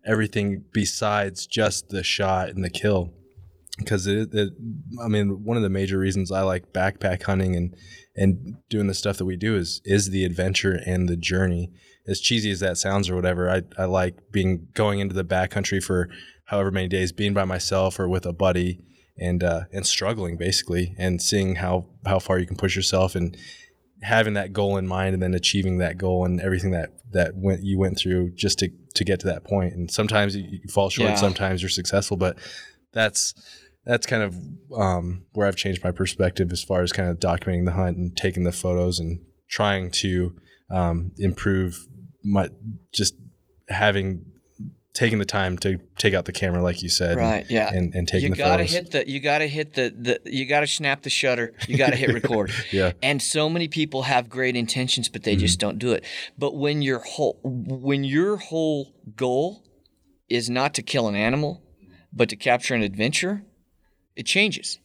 everything besides just the shot and the kill. Because it, it, I mean, one of the major reasons I like backpack hunting and and doing the stuff that we do is is the adventure and the journey. As cheesy as that sounds or whatever, I, I like being going into the backcountry for however many days, being by myself or with a buddy, and uh, and struggling basically, and seeing how how far you can push yourself and having that goal in mind and then achieving that goal and everything that that went you went through just to to get to that point. point and sometimes you, you fall short Yeah. sometimes you're successful but that's that's kind of um, where I've changed my perspective as far as kind of documenting the hunt and taking the photos and trying to um, improve my just having taking the time to take out the camera like you said Right. Yeah. and, and taking you the gotta photos hit the. You gotta hit the. The. You gotta snap the shutter. You gotta hit [laughs] record. yeah And so many people have great intentions, but they just mm-hmm. don't do it. But when your whole when your whole goal is not to kill an animal, but to capture an adventure, it changes.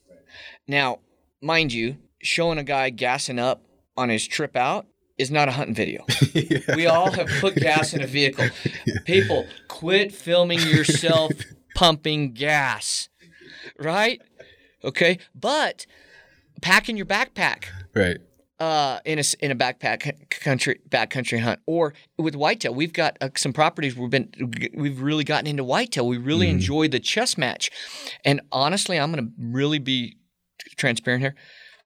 Now, mind you, showing a guy gassing up on his trip out is not a hunting video. [laughs] We all have put gas in a vehicle. People, quit filming yourself [laughs] pumping gas. Right? Okay? But pack in your backpack right uh, in a in a backpack country backcountry hunt, or with whitetail. We've got uh, some properties we've been we've really gotten into whitetail. We really enjoy the chess match, and honestly, I'm going to really be transparent here.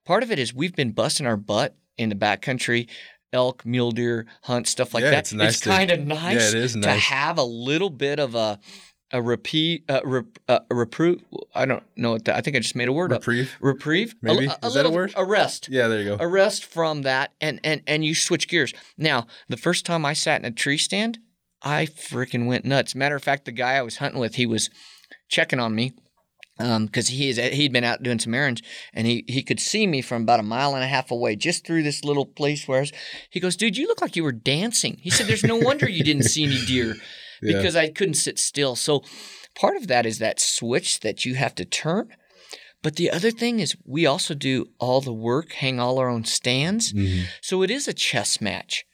Part of it is we've been busting our butt in the backcountry. Elk, mule deer hunt, stuff like Yeah, that. it's nice to- kind of nice yeah, it is nice to have a little bit of a a repeat, uh, uh, a reproof. I don't know what that. I think I just made a word reprieve up. Reprieve, A- Maybe. a, Is that a word? Arrest yeah there you go arrest from that and and and you switch gears now the first time i sat in a tree stand i freaking went nuts matter of fact the guy i was hunting with he was checking on me because he is he'd been out doing some errands and he he could see me from about a mile and a half away just through this little place where I was, he goes dude you look like you were dancing he said there's no wonder you didn't see any deer [laughs] Yeah. because i couldn't sit still so part of that is that switch that you have to turn but the other thing is, we also do all the work, hang all our own stands. Mhm. So it is a chess match.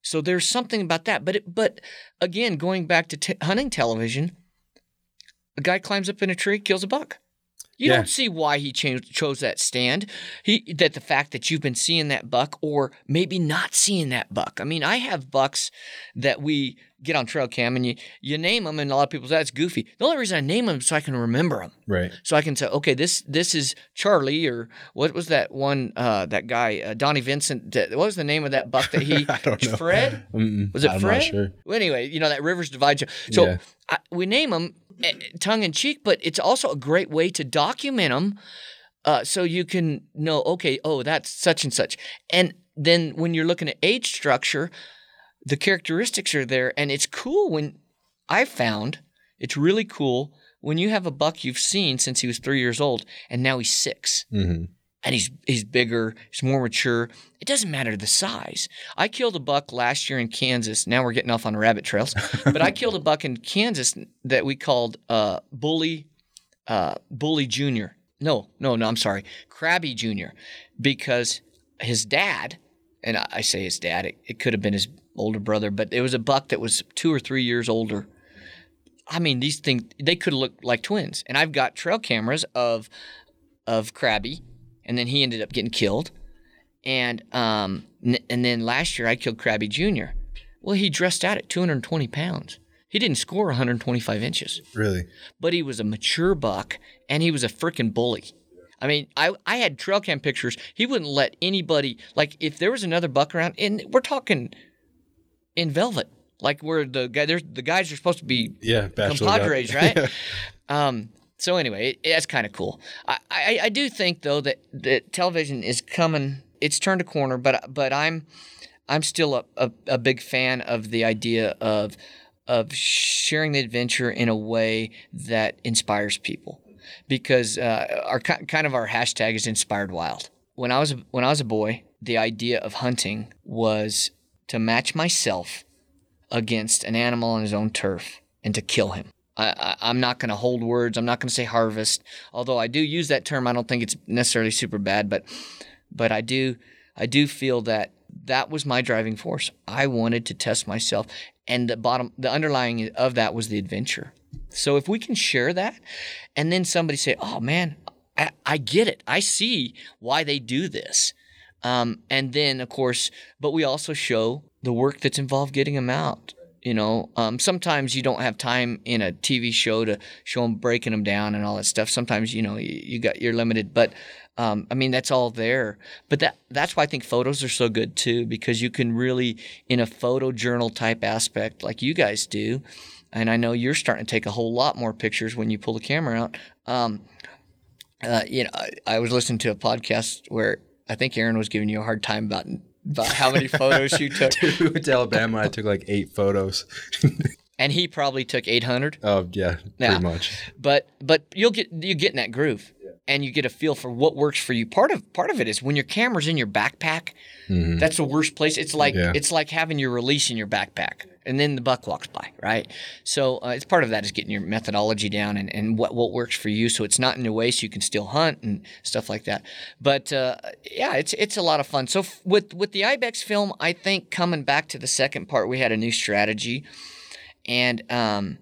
So there's something about that. But it, but again, going back to t- hunting television, a guy climbs up in a tree, kills a buck. You Yeah. don't see why he changed, chose that stand. He that the fact that you've been seeing that buck, or maybe not seeing that buck. I mean, I have bucks that we get on trail cam, and you you name them, and a lot of people say that's goofy. The only reason I name them is so I can remember them right so I can say, okay, this this is Charlie, or what was that one? Uh, that guy, uh, Donnie Vincent. that- What was the name of that buck that he? [laughs] I don't know. Fred. Mm-mm. Was it I'm Fred? not sure Well, anyway, you know that Rivers Divide. you. So Yeah. I, we name them tongue in cheek, but it's also a great way to document them, uh, so you can know, okay, oh, that's such and such. And then when you're looking at age structure, the characteristics are there, and it's cool when I found it's really cool when you have a buck you've seen since he was three years old, and now he's six hmm and he's he's bigger, he's more mature. It doesn't matter the size. I killed a buck last year in Kansas. Now we're getting off on rabbit trails, [laughs] but I killed a buck in Kansas that we called uh, Bully uh, Bully Junior. No, no, no. I'm sorry, crabby Junior, because his dad, and I I say his dad. It, it could have been his older brother, but it was a buck that was two or three years older. I mean, these things they could look like twins, and I've got trail cameras of of Krabby, and then he ended up getting killed. And um, n- and then last year I killed Krabby Jr. Well, he dressed out at 220 pounds. He didn't score 125 inches, really but he was a mature buck, and he was a freaking bully. I mean, I, I had trail cam pictures. He wouldn't let anybody like if there was another buck around, and we're talking in velvet, like where the guy there's the guys are supposed to be yeah guy. compadres, right? [laughs] um, so anyway, it, that's kind of cool. I, I, I do think though that, that television is coming. It's turned a corner, but but I'm I'm still a, a, a big fan of the idea of of sharing the adventure in a way that inspires people, because uh, our kind of our hashtag is inspired wild. When I was when I was a boy, the idea of hunting was to match myself against an animal on his own turf and to kill him. I, I'm not going to hold words. I'm not going to say harvest, although I do use that term. I don't think it's necessarily super bad, but but I do I do feel that that was my driving force. I wanted to test myself, and the bottom, the underlying of that was the adventure. So if we can share that, and then somebody say, "Oh man, I, I get it. I see why they do this," um, and then of course, but we also show the work that's involved getting them out. You know, um, sometimes you don't have time in a TV show to show them breaking them down and all that stuff. Sometimes you know you, you got you're limited, but um, I mean that's all there. But that that's why I think photos are so good too because you can really in a photo journal type aspect like you guys do, and I know you're starting to take a whole lot more pictures when you pull the camera out. Um, uh, you know, I, I was listening to a podcast where I think Aaron was giving you a hard time about about how many photos you took. [laughs] Dude, went to Alabama. I took like eight photos. [laughs] and he probably took 800. Oh yeah, Yeah. pretty much. But but you'll get you get in that groove, and you get a feel for what works for you. Part of part of it is when your camera's in your backpack. Mhm. That's the worst place. It's like Yeah. it's like having your release in your backpack, and then the buck walks by, right? So uh, it's part of that is getting your methodology down and, and what what works for you, so it's not in your way, so you can still hunt and stuff like that. But uh, yeah, it's it's a lot of fun. So f- with with the ibex film, I think coming back to the second part, we had a new strategy, and um,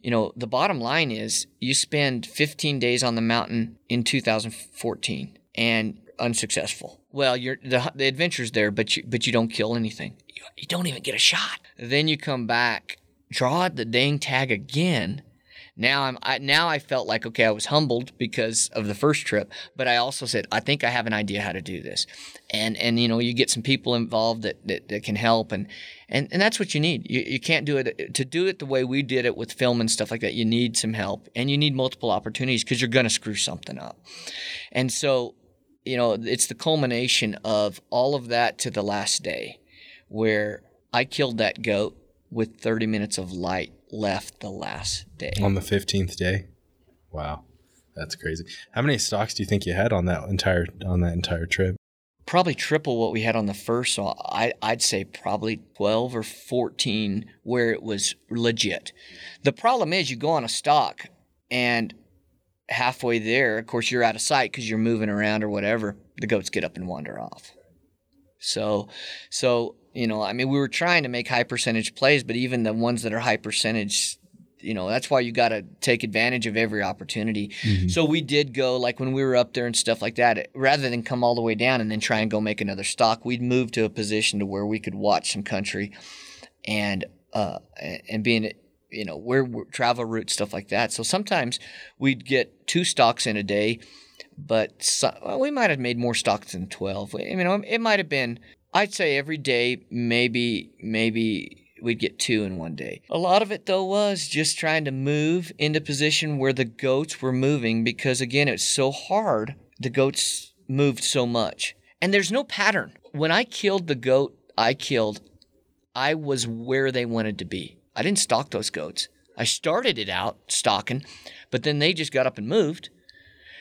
you know, the bottom line is you spend 15 days on the mountain in 2014 and unsuccessful. Well, you're the, the adventure's there, but you but you don't kill anything. You, you don't even get a shot. Then you come back, draw the dang tag again. Now I'm I, now I felt like okay, I was humbled because of the first trip, but I also said I think I have an idea how to do this, and and you know you get some people involved that that, that can help, and and and that's what you need. You, you can't do it to do it the way we did it with film and stuff like that. You need some help, and you need multiple opportunities because you're gonna screw something up, and so you know it's the culmination of all of that to the last day, where I killed that goat with 30 minutes of light left the last day. On the fifteenth day. Wow, that's crazy. How many stocks do you think you had on that entire on that entire trip? probably triple what we had on the first. So I, I'd say probably 12 or 14 where it was legit. The problem is you go on a stock and halfway there, of course, you're out of sight because you're moving around or whatever. The goats get up and wander off. So, so you know, I mean, we were trying to make high percentage plays, but even the ones that are high percentage, you know, that's why you got to take advantage of every opportunity. So we did go like when we were up there and stuff like that. Rather than come all the way down and then try and go make another stock, we'd move to a position to where we could watch some country, and uh, and being you know where travel route stuff like that. So sometimes we'd get two stocks in a day, but so, well, we might have made more stocks than twelve. I mean, it might have been. I'd say every day, maybe maybe we'd get two in one day. A lot of it though was just trying to move into position where the goats were moving because again it's so hard. The goats moved so much. And there's no pattern. When I killed the goat I killed, I was where they wanted to be. I didn't stalk those goats. I started it out stalking, but then they just got up and moved.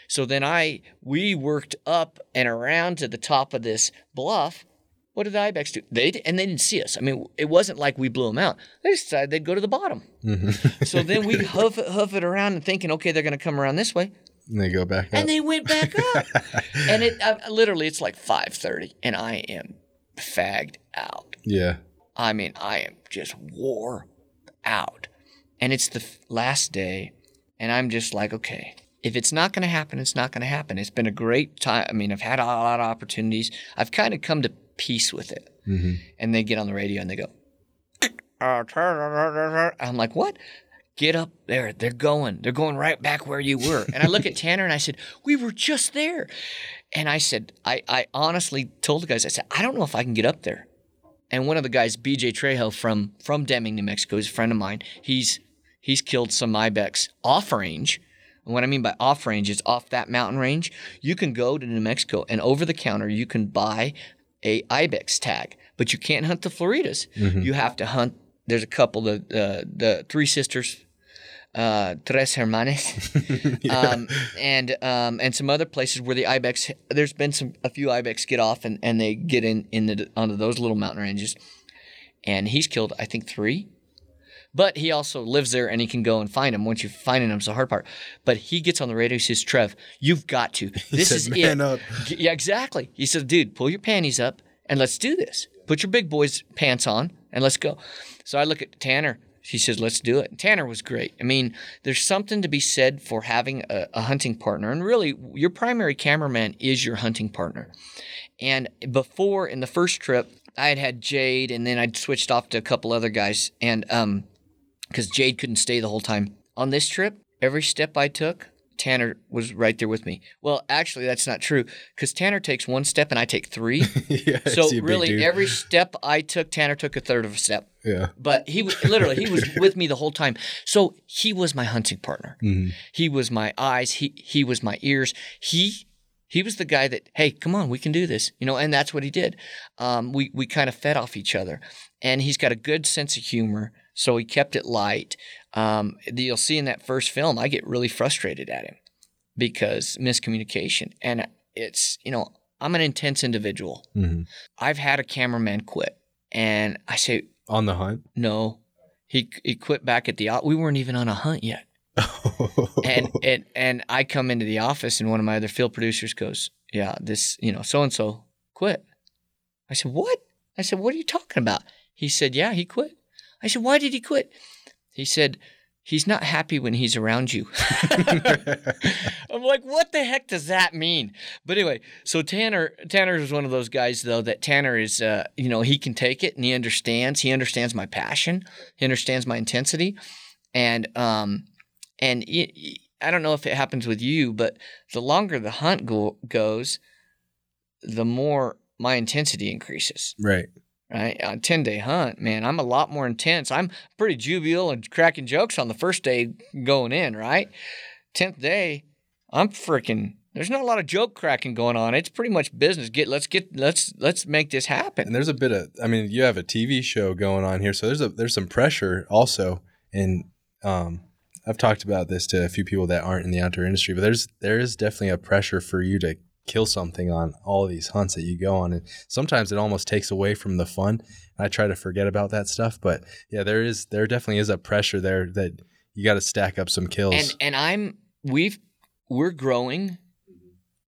So then I we worked up and around to the top of this bluff. What did the ibex do? They and they didn't see us. I mean, it wasn't like we blew them out. They decided they'd go to the bottom. so then we hoof it, hoof it around and thinking, okay, they're going to come around this way, And they go back up. and they went back up. [laughs] and it uh, literally, it's like five thirty, and I am fagged out. yeah. I mean, I am just wore out. And it's the last day, and I'm just like, okay, if it's not going to happen, it's not going to happen. It's been a great time. I mean, I've had a lot of opportunities. I've kind of come to peace with it. hmm And they get on the radio and they go, I'm like, what? Get up there. They're going. They're going right back where you were. And I look at [laughs] Tanner and I said, we were just there. And I said, I, I honestly told the guys, I said, I don't know if I can get up there. And one of the guys, BJ Trejo from from Deming, New Mexico, is a friend of mine. He's he's killed some ibex off range. And what I mean by off range is off that mountain range. You can go to New Mexico and over the counter you can buy a ibex tag, but you can't hunt the Floridas. You have to hunt. There's a couple the uh, the three sisters, uh, tres hermanas, [laughs] um, and um, and some other places where the ibex. There's been some a few ibex get off and, and they get in in the onto those little mountain ranges, and he's killed I think three, But he also lives there and he can go and find him. Once you find him, it's the hard part. But he gets on the radio. He says, "Trev, you've got to. [laughs] This said, is "Man it." up. Yeah, exactly. He says, "Dude, pull your panties up and let's do this. Put your big boys pants on and let's go." So I look at Tanner. He says, "Let's do it." And Tanner was great. I mean, there's something to be said for having a, a hunting partner, and really, your primary cameraman is your hunting partner. And before in the first trip, I had had Jade, and then I'd switched off to a couple other guys, and um, because Jade couldn't stay the whole time. On this trip, every step I took, Tanner was right there with me. Well, actually, that's not true because Tanner takes one step and I take three. [laughs] yeah, so see a big really, every step I took, Tanner took a third of a step. yeah. But he was literally he was with me the whole time. So he was my hunting partner. Mhm. He was my eyes. He he was my ears. He he was the guy that hey, come on, we can do this. You know, and that's what he did. Um, we we kind of fed off each other, and he's got a good sense of humor. So he kept it light. Um, you'll see in that first film, I get really frustrated at him because miscommunication, and it's you know I'm an intense individual. Mhm. I've had a cameraman quit, and I say On the hunt. no. He he quit back at the we weren't even on a hunt yet. [laughs] And and and I come into the office and one of my other field producers goes, "Yeah, this, you know, so and so quit." I said, "What?" I said, "What are you talking about?" He said, "Yeah, he quit." I said, "Why did he quit?" He said, "He's not happy when he's around you." [laughs] I'm like, what the heck does that mean? But anyway, so Tanner Tanner is one of those guys though that Tanner is uh, you know, he can take it and he understands. He understands my passion. He understands my intensity. And um and I don't know if it happens with you, but the longer the hunt go- goes, the more my intensity increases right. Right? A 10 day hunt, man, I'm a lot more intense. I'm pretty jubilant and cracking jokes on the first day going in, right? 10th day, I'm freaking there's not a lot of joke cracking going on. It's pretty much business. Get let's get let's let's make this happen. And there's a bit of, I mean, you have a TV show going on here, so there's a there's some pressure also. And um, I've talked about this to a few people that aren't in the outdoor industry, but there's there is definitely a pressure for you to kill something on all these hunts that you go on, and sometimes it almost takes away from the fun. I try to forget about that stuff, but yeah, there is there definitely is a pressure there that you got to stack up some kills. And and I'm we've we're growing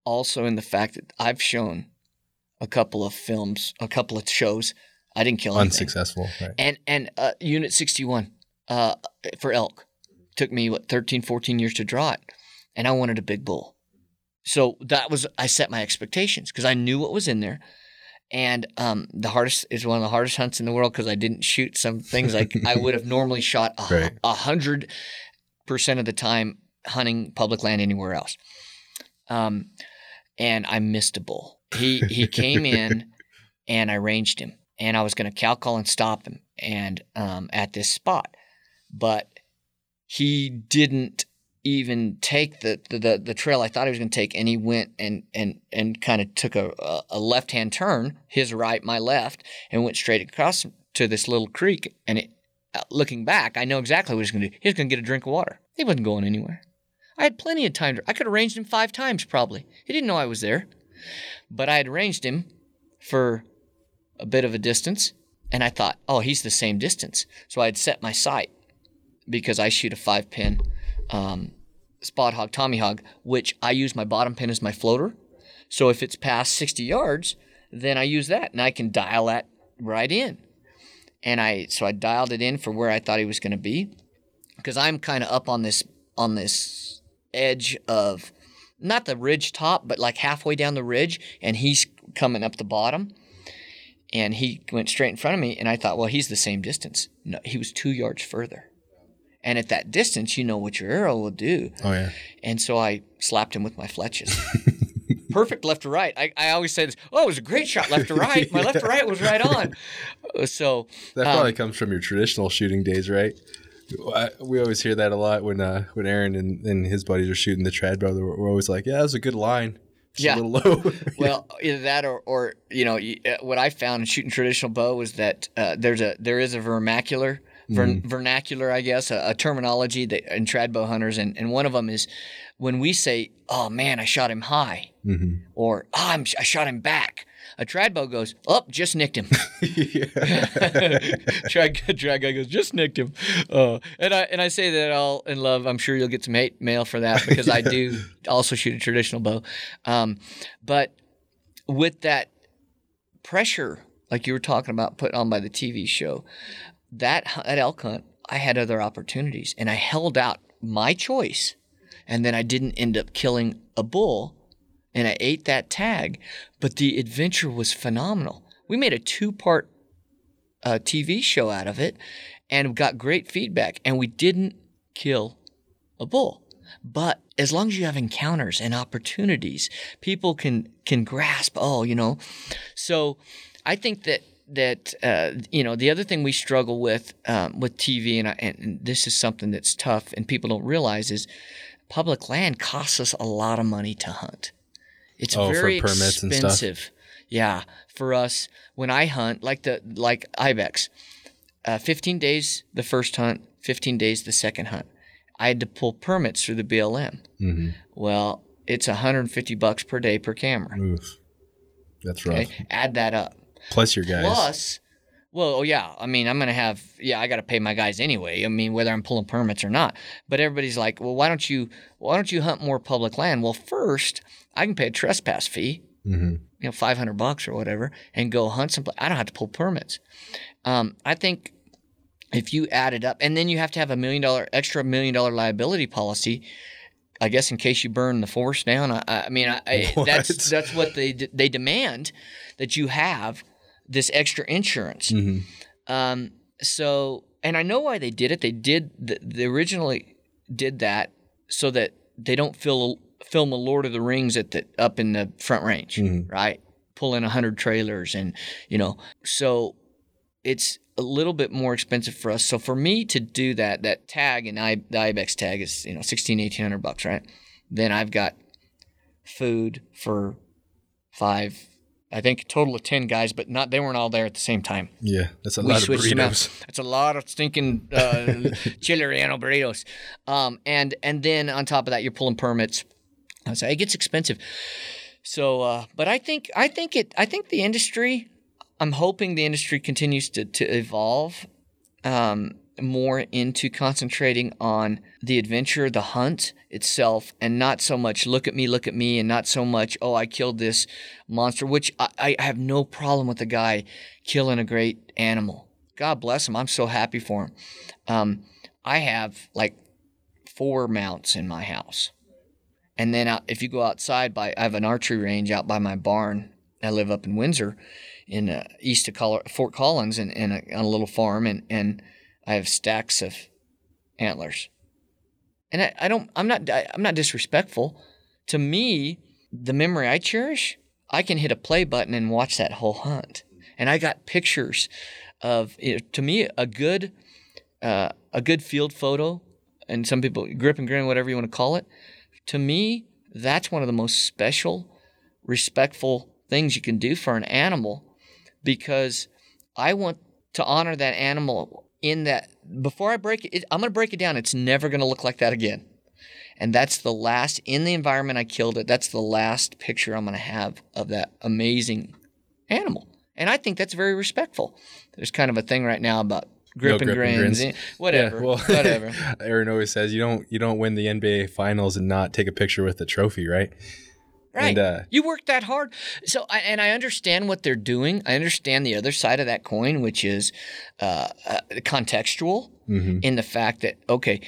also in the fact that I've shown a couple of films, a couple of shows. I didn't kill anything. Unsuccessful, right? And and uh, Unit 61 uh, for elk took me what 13 14 years to draw it and I wanted a big bull. So that was I set my expectations because I knew what was in there. And um, the hardest is one of the hardest hunts in the world because I didn't shoot some things like I would have normally [laughs] shot a, hundred percent of the time hunting public land anywhere else. Um, and I missed a bull. He he came in, [laughs] and I ranged him, and I was going to cow call and stop him, and um, at this spot, but he didn't even take the, the, the, trail I thought he was going to take, and he went and and and kind of took a, a, left hand turn, his right, my left, and went straight across to this little creek. And it, uh, looking back, I know exactly what he was going to do. He was going to get a drink of water. He wasn't going anywhere. I had plenty of time. To, I could have ranged him five times probably. He didn't know I was there, but I had ranged him for a bit of a distance, and I thought, oh, he's the same distance. So I had set my sight because I shoot a five pin um, Spot Hogg, Tommy Hogg, which I use my bottom pin as my floater. So if it's past 60 yards, then I use that and I can dial that right in. And I so I dialed it in for where I thought he was going to be because I'm kind of up on this on this edge of not the ridge top, but like halfway down the ridge, and he's coming up the bottom. And he went straight in front of me, and I thought, well, he's the same distance. No, he was two yards further. And at that distance, you know what your arrow will do. oh yeah, And so I slapped him with my fletches. [laughs] Perfect left to right. I, I always say this. Oh, it was a great shot left to [laughs] right. My left to right was right on. [laughs] So that Um, probably comes from your traditional shooting days, right? I, we always hear that a lot when uh, when Aaron and, and his buddies are shooting the trad brother. We're, always like, "Yeah, that was a good line." Just Yeah. a little low. Well, either that or, or you know, uh, what I found in shooting traditional bow was that uh, there's a there is a vernacular, vern, vernacular, I guess, a, a terminology that in trad bow hunters, and, and one of them is when we say, "Oh man, I shot him high," hmm or "Oh, I'm, I shot him back." A trad bow goes, oh, just nicked him. [laughs] [laughs] trad, trad guy goes, just nicked him. Uh, and I and I say that all in love. I'm sure you'll get some hate mail for that because I do [laughs] also shoot a traditional bow. Um, but with that pressure, like you were talking about, put on by the TV show, that that elk hunt, I had other opportunities, and I held out my choice, and then I didn't end up killing a bull, and I ate that tag, but the adventure was phenomenal. We made a two-part uh, TV show out of it, and got great feedback, and we didn't kill a bull. But as long as you have encounters and opportunities, people can can grasp. Oh, you know, so I think that that uh, you know the other thing we struggle with um, with TV, and, I, and this is something that's tough, and people don't realize is public land costs us a lot of money to hunt. It's Oh, for very permits and stuff? expensive. Yeah, for us when I hunt, like the like ibex, uh, 15 days the first hunt, 15 days the second hunt. I had to pull permits through the BLM. hmm Well, it's 150 bucks per day per camera. Oof. That's right. Okay, add that up. Plus your guys. Plus, well, oh yeah, I mean, I'm gonna have, yeah, I got to pay my guys anyway. I mean, whether I'm pulling permits or not. But everybody's like, well, why don't you, why don't you hunt more public land? Well, first, I can pay a trespass fee, hmm you know, 500 bucks or whatever, and go hunt some. I don't have to pull permits. Um, I think if you add it up, and then you have to have a million dollar extra million dollar liability policy. I guess in case you burn the forest down. I, I mean, I, I, [laughs] that's that's what they d- they demand that you have this extra insurance. hmm Um, so, and I know why they did it. They did. th- They originally did that so that they don't fil- film a Lord of the Rings at the up in the Front Range, Mhm. right? Pull in a hundred trailers, and you know, so it's a little bit more expensive for us. So for me to do that, that tag and I, the IBEX tag is you know 16, 1800 bucks, right? Then I've got food for five. I think a total of ten guys, but not they weren't all there at the same time. Yeah, that's a We lot of burritos. That's a lot of stinking uh, [laughs] chili relleno burritos. Um, and and then on top of that, you're pulling permits. So it gets expensive. So, uh, but I think I think it I think the industry. I'm hoping the industry continues to to evolve um, more into concentrating on the adventure, the hunt itself, and not so much look at me, look at me, and not so much oh I killed this monster. Which I, I have no problem with the guy killing a great animal. God bless him. I'm so happy for him. Um, I have like four mounts in my house. And then out, if you go outside by, I have an archery range out by my barn. I live up in Windsor, in uh, east of Colo- Fort Collins, and in, a, on a little farm, and and I have stacks of antlers. And I, I don't, I'm not, I, I'm not disrespectful. To me, the memory I cherish, I can hit a play button and watch that whole hunt. And I got pictures of, to me, a good, uh, a good field photo, and some people grip and grin, whatever you want to call it. To me, that's one of the most special, respectful things you can do for an animal, because I want to honor that animal in that. Before I break it, I'm going to break it down. It's never going to look like that again. And that's the last, in the environment I killed it, that's the last picture I'm going to have of that amazing animal. And I think that's very respectful. There's kind of a thing right now about grip, No and, grip and grins. grins. eh, Whatever. Yeah, well, [laughs] whatever. Aaron always says you don't you don't win the NBA finals and not take a picture with the trophy, right? Right. And, uh, you worked that hard. So, and I understand what they're doing. I understand the other side of that coin, which is uh, uh, contextual mhm. in the fact that, okay,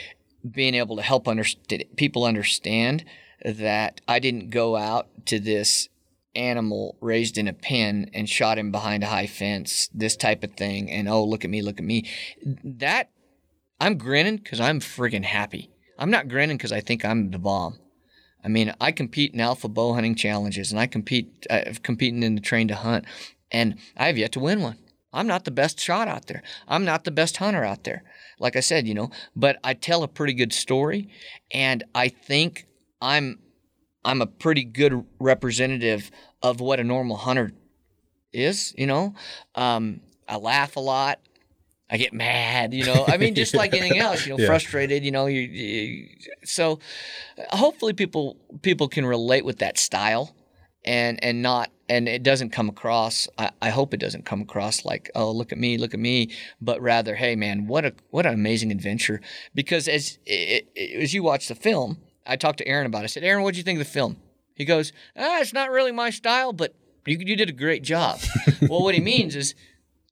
being able to help understand people understand that I didn't go out to this animal raised in a pen and shot him behind a high fence, this type of thing, and oh, look at me, look at me. That I'm grinning because I'm friggin' happy. I'm not grinning because I think I'm the bomb. I mean, I compete in alpha bow hunting challenges, and I compete, I've competing in the train to hunt, and I have yet to win one. I'm not the best shot out there. I'm not the best hunter out there. Like I said, you know, but I tell a pretty good story, and I think I'm, I'm a pretty good representative of what a normal hunter is. You know, um, I laugh a lot. I get mad, you know. I mean, just like anything else, [laughs] you know, Yeah. frustrated, you know. You, you, so, uh, hopefully, people people can relate with that style, and and not and it doesn't come across. I, I hope it doesn't come across like, oh, look at me, look at me, but rather, hey, man, what a what an amazing adventure. Because as it, it, as you watch the film, I talked to Aaron about. it. I said, Aaron, what do you think of the film? He goes, ah, it's not really my style, but you you did a great job. [laughs] well, what he means is,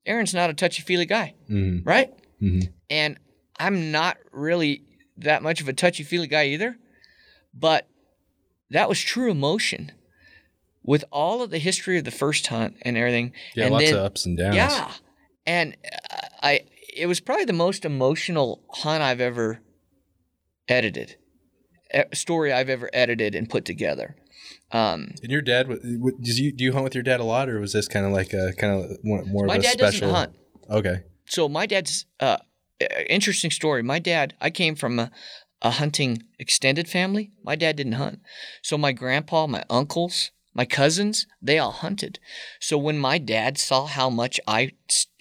Aaron's not a touchy feely guy, Mhm. right? Mhm. And I'm not really that much of a touchy feely guy either, but that was true emotion. With all of the history of the first hunt and everything, Yeah, and lots then, of ups and downs. yeah, and I it was probably the most emotional hunt I've ever edited, story I've ever edited and put together. Um, And your dad, did you do you hunt with your dad a lot, or was this kind of like a kind of more, more my of a dad special? doesn't hunt. Okay. so my dad's uh, uh, interesting story. My dad, I came from a, a hunting extended family. My dad didn't hunt, so my grandpa, my uncles, my cousins, they all hunted. So when my dad saw how much I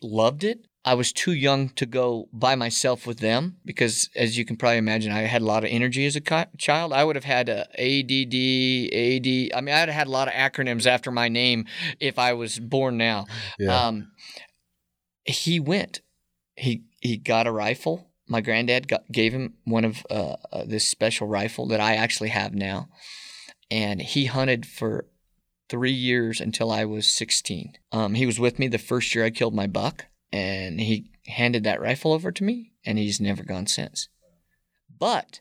loved it, I was too young to go by myself with them because, as you can probably imagine, I had a lot of energy as a ki- child. I would have had a ADD, AD. I mean, I'd have had a lot of acronyms after my name if I was born now. Yeah. Um, he went. He he got a rifle. My granddad got, gave him one of uh, uh, this special rifle that I actually have now, and he hunted for three years until I was 16. Um, he was with me the first year I killed my buck, and he handed that rifle over to me, and he's never gone since. But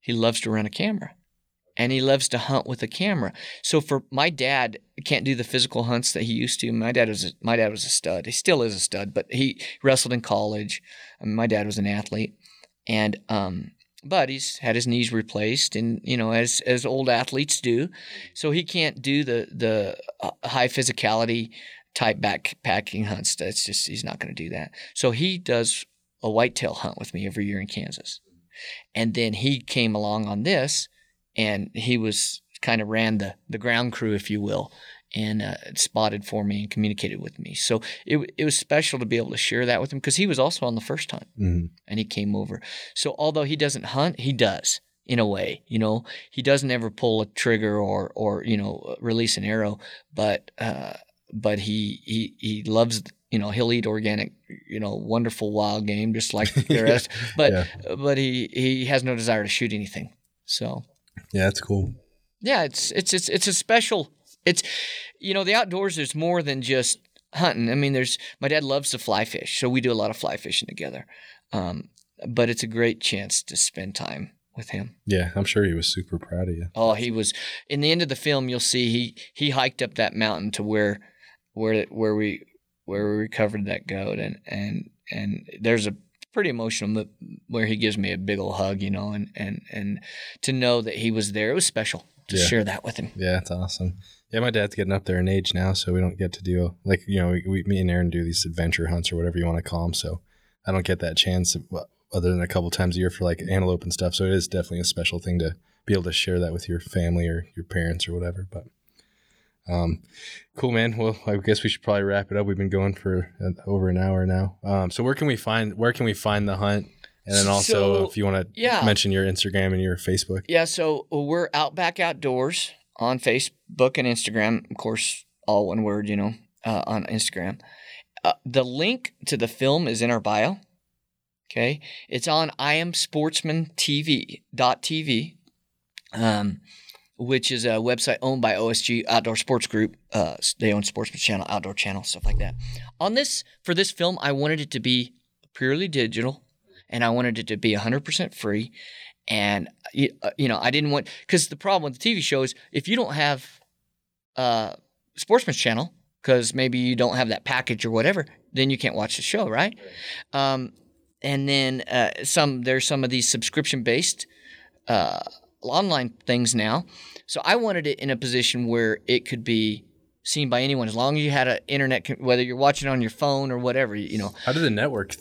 he loves to run a camera and he loves to hunt with a camera. So for my dad can't do the physical hunts that he used to. My dad was a, my dad was a stud. He still is a stud, but he wrestled in college. I mean, my dad was an athlete, and um, but he's had his knees replaced, and you know as as old athletes do, so he can't do the the uh, high physicality type backpacking hunts. That's just he's not going to do that. So he does a whitetail hunt with me every year in Kansas, and then he came along on this and he was kind of ran the the ground crew, if you will, and uh, spotted for me and communicated with me. So it it was special to be able to share that with him because he was also on the first hunt Mhm. and he came over. So although he doesn't hunt, he does in a way. You know, he doesn't ever pull a trigger or or you know release an arrow, but uh, but he he he loves. You know, he'll eat organic, you know, wonderful wild game just like [laughs] the rest. But Yeah. but he he has no desire to shoot anything. So Yeah, that's cool. yeah, it's it's it's it's a special. It's you know the outdoors is more than just hunting. I mean, there's my dad loves to fly fish, so we do a lot of fly fishing together. Um, but it's a great chance to spend time with him. Yeah, I'm sure he was super proud of you. Oh, he was in the end of the film. You'll see he he hiked up that mountain to where where where we where we recovered that goat, and and and there's a pretty emotional mo- where he gives me a big old hug, you know, and and and to know that he was there, it was special to Yeah. share that with him. Yeah, that's awesome. Yeah, my dad's getting up there in age now, so we don't get to do like you know we, we me and Aaron do these adventure hunts or whatever you want to call them. So I don't get that chance other than a couple times a year for like antelope and stuff. So it is definitely a special thing to be able to share that with your family or your parents or whatever. But um, cool, man. Well, I guess we should probably wrap it up. We've been going for uh, over an hour now. Um, so where can we find where can we find the hunt? And then also, So, if you want to yeah. mention your Instagram and your Facebook. Yeah, so we're Outback Outdoors on Facebook and Instagram. Of course, all one word, you know, uh, on Instagram. Uh, the link to the film is in our bio. Okay. It's on iamsportsmantv.tv, um, which is a website owned by OSG Outdoor Sports Group. Uh, they own Sportsman Channel, Outdoor Channel, stuff like that. On this, for this film, I wanted it to be purely digital and I wanted it to be 100% free. And, you uh, you know, I didn't want, because the problem with the TV show is if you don't have uh, Sportsman's Channel, because maybe you don't have that package or whatever, then you can't watch the show, right? Um, and then uh, some there's some of these subscription based uh, online things now. So I wanted it in a position where it could be seen by anyone as long as you had an internet, whether you're watching on your phone or whatever. You know, How did the network?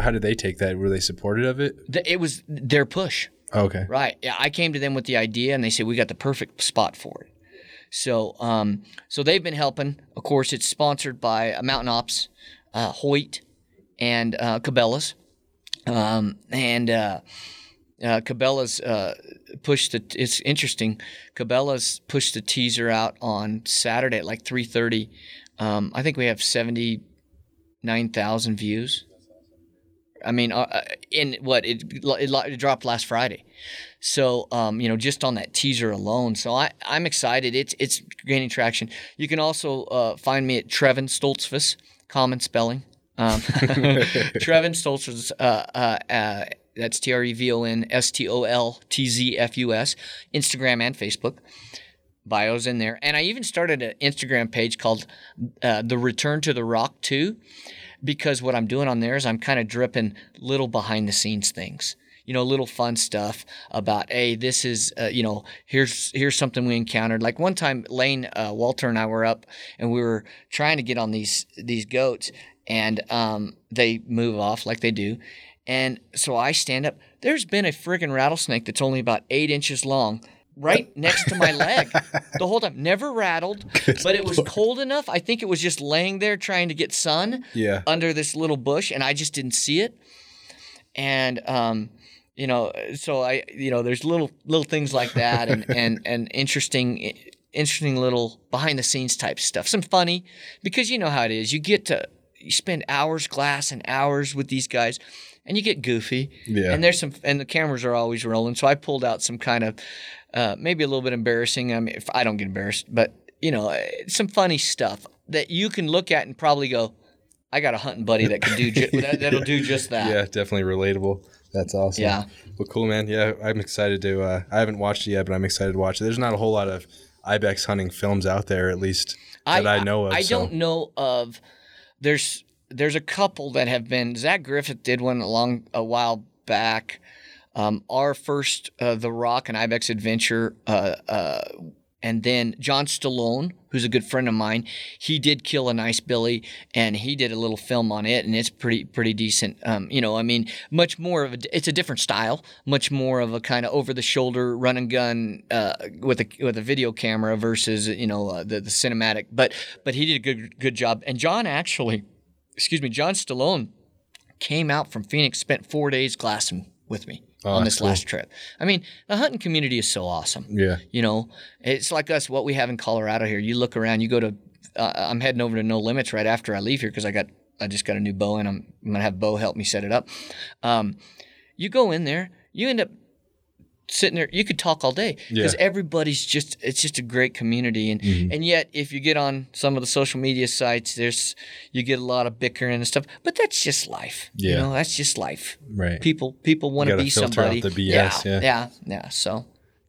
How did they take that? Were they supportive of it? the, it was their push. Oh, okay. Right. Yeah, I came to them with the idea, and they said we got the perfect spot for it. So, um, so they've been helping. Of course, it's sponsored by uh, Mountain Ops, uh, Hoyt, and uh, Cabela's. Um, and uh, uh, Cabela's uh, pushed the. It's interesting. Cabela's pushed the teaser out on Saturday at like three thirty. Um, I think we have seventy nine thousand views. I mean, uh, uh, in what it, it, it dropped last Friday, so um, you know just on that teaser alone. So I I'm excited. It's it's gaining traction. You can also uh, find me at Trevon Stoltzfus, common spelling. Um, [laughs] Trevon Stoltzfus. Uh, uh, uh, that's T R E V O N S T O L T Z F U S, Instagram and Facebook. Bios in there, and I even started an Instagram page called uh, "The Return to the Rock 2 because what I'm doing on there is I'm kind of dripping little behind the scenes things. You know, little fun stuff about, hey, this is, uh, you know, here's here's something we encountered. Like one time, Lane uh, Walter and I were up, and we were trying to get on these these goats, and um, they move off like they do, and so I stand up. There's been a friggin' rattlesnake that's only about eight inches long right next to my leg [laughs] the whole time. Never rattled, but it was cold enough. I think it was just laying there trying to get sun Yeah. under this little bush, and I just didn't see it. And um, you know, so I, you know, there's little little things like that, and and [laughs] and interesting, interesting little behind the scenes type stuff. Some funny because you know how it is. You get to you spend hours glass and hours with these guys. And you get goofy, Yeah. and there's some, and the cameras are always rolling. So I pulled out some kind of uh, maybe a little bit embarrassing. I mean, if I don't get embarrassed, but you know, uh, some funny stuff that you can look at and probably go, "I got a hunting buddy that can do ju- [laughs] that, that'll do just that." Yeah, definitely relatable. That's awesome. Yeah. Well, cool, man. Yeah, I'm excited to. Uh, I haven't watched it yet, but I'm excited to watch it. There's not a whole lot of ibex hunting films out there, at least that I, know of. I so. don't know of. There's there's a couple that have been. Zach Griffith did one a long a while back. Um, our first, uh, The Rock and Ibex Adventure, uh, uh, and then John Stallone, who's a good friend of mine, he did kill a nice Billy, and he did a little film on it, and it's pretty pretty decent. Um, you know, I mean, much more of a, it's a different style, much more of a kind of over the shoulder run and gun uh, with a with a video camera versus you know uh, the the cinematic. But but he did a good good job, and John actually, excuse me, John Stallone came out from Phoenix, spent four days glassing with me Oh, on this cool. last trip. I mean, the hunting community is so awesome. Yeah. You know, it's like us, what we have in Colorado here. You look around, you go to, uh, I'm heading over to No Limits right after I leave here because I got, I just got a new bow and I'm, I'm going to have Bo help me set it up. Um, you go in there, you end up sitting there, you could talk all day because Yeah. everybody's just, it's just a great community. And, and yet, if you get on some of the social media sites, there's, you get a lot of bickering and stuff, but that's just life. You Yeah. know, that's just life. Right. People, people want to be somebody. BS, yeah. yeah, yeah. So,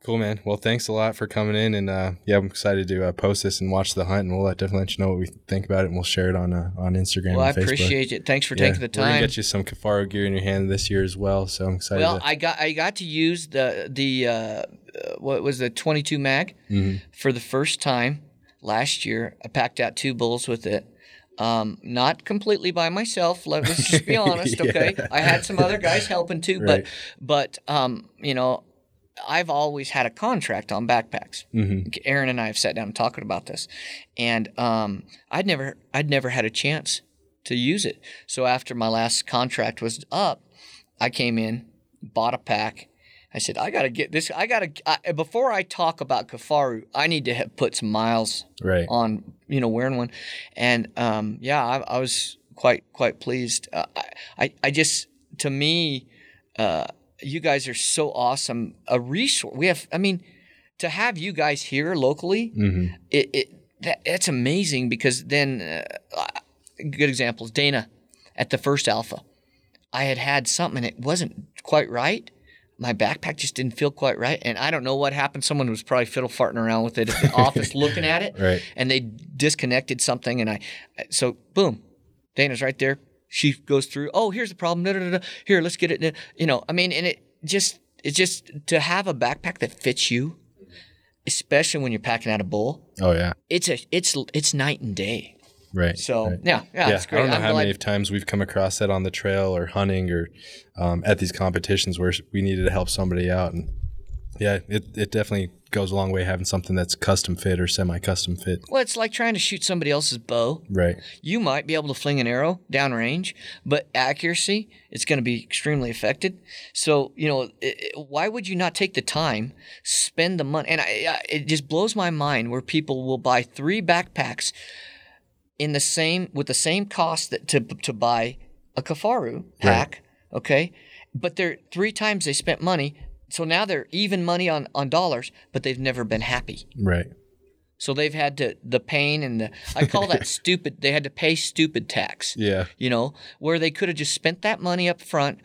Cool, man. Well, thanks a lot for coming in, and uh, yeah, I'm excited to uh, post this and watch the hunt, and we'll uh, definitely let you know what we think about it, and we'll share it on uh, on Instagram. well, I Facebook. appreciate it. Thanks for Yeah, taking the time. We're gonna get you some Kifaru gear in your hand this year as well, so I'm excited. Well, to, I got I got to use the the uh, what was the 22 mag Mhm. for the first time last year. I packed out two bulls with it. Um, not completely by myself. Let, us just be [laughs] honest, Yeah. okay? I had some other guys helping too, Right. but but um, you know, I've always had a contract on backpacks. Mhm. Aaron and I have sat down and talking about this, and um, I'd never I'd never had a chance to use it. So after my last contract was up, I came in, bought a pack. I said, I gotta get this. I gotta I, before I talk about Kifaru, I need to have put some miles right. on you know wearing one, and um, yeah, I, I was quite quite pleased. Uh, I, I I just to me, uh, you guys are so awesome. A resource we have. I mean, to have you guys here locally, hmm it, it that, that's amazing because then uh, good examples. Dana at the first Alpha, I had had something and it wasn't quite right. My backpack just didn't feel quite right, and I don't know what happened. Someone was probably fiddle farting around with it at the [laughs] office, looking at it, Right. and they disconnected something. And I, so boom, Dana's right there. She goes through. Oh, here's the problem. Da, da, da, da. Here, let's get it. You know, I mean, and it just, it's just to have a backpack that fits you, especially when you're packing out a bull. Oh yeah. It's a, it's, it's night and day. Right. So right. yeah, yeah, yeah, it's great. I don't know I'm how glad- many times we've come across that on the trail or hunting or um, at these competitions where we needed to help somebody out, and Yeah, it, it definitely goes a long way having something that's custom fit or semi custom fit. Well, it's like trying to shoot somebody else's bow. Right. You might be able to fling an arrow downrange, but accuracy it's going to be extremely affected. So you know, it, why would you not take the time, spend the money? And I, I, it just blows my mind where people will buy three backpacks in the same with the same cost that to to buy a Kifaru pack. Okay, but they're three times they spent money. So now they're even money on, on dollars, but they've never been happy. Right. So they've had to the pain and the I call that [laughs] stupid. They had to pay stupid tax. Yeah. You know, where they could have just spent that money up front,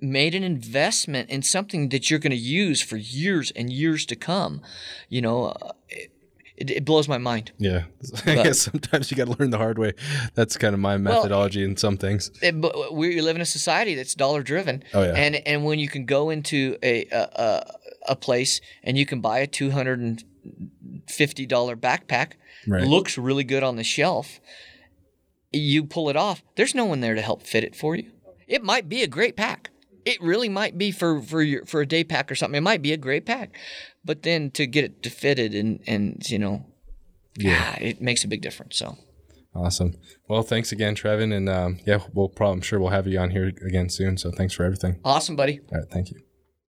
made an investment in something that you're going to use for years and years to come. You know, uh, it, it, it blows my mind. Yeah. [laughs] I But- guess sometimes you got to learn the hard way. That's kind of my methodology in some things. It, but we live in a society that's dollar driven. Oh, yeah. And and when you can go into a a, a, a place and you can buy a two hundred and fifty dollar backpack, Right. looks really good on the shelf. You pull it off. There's no one there to help fit it for you. It might be a great pack. It really might be for for your for a day pack or something. It might be a great pack, but then to get it to fitted and and you know, yeah, it makes a big difference. So. Awesome. Well, thanks again, Trevon. And um, yeah, we'll probably, I'm sure we'll have you on here again soon. So thanks for everything. Awesome, buddy. All right. Thank you.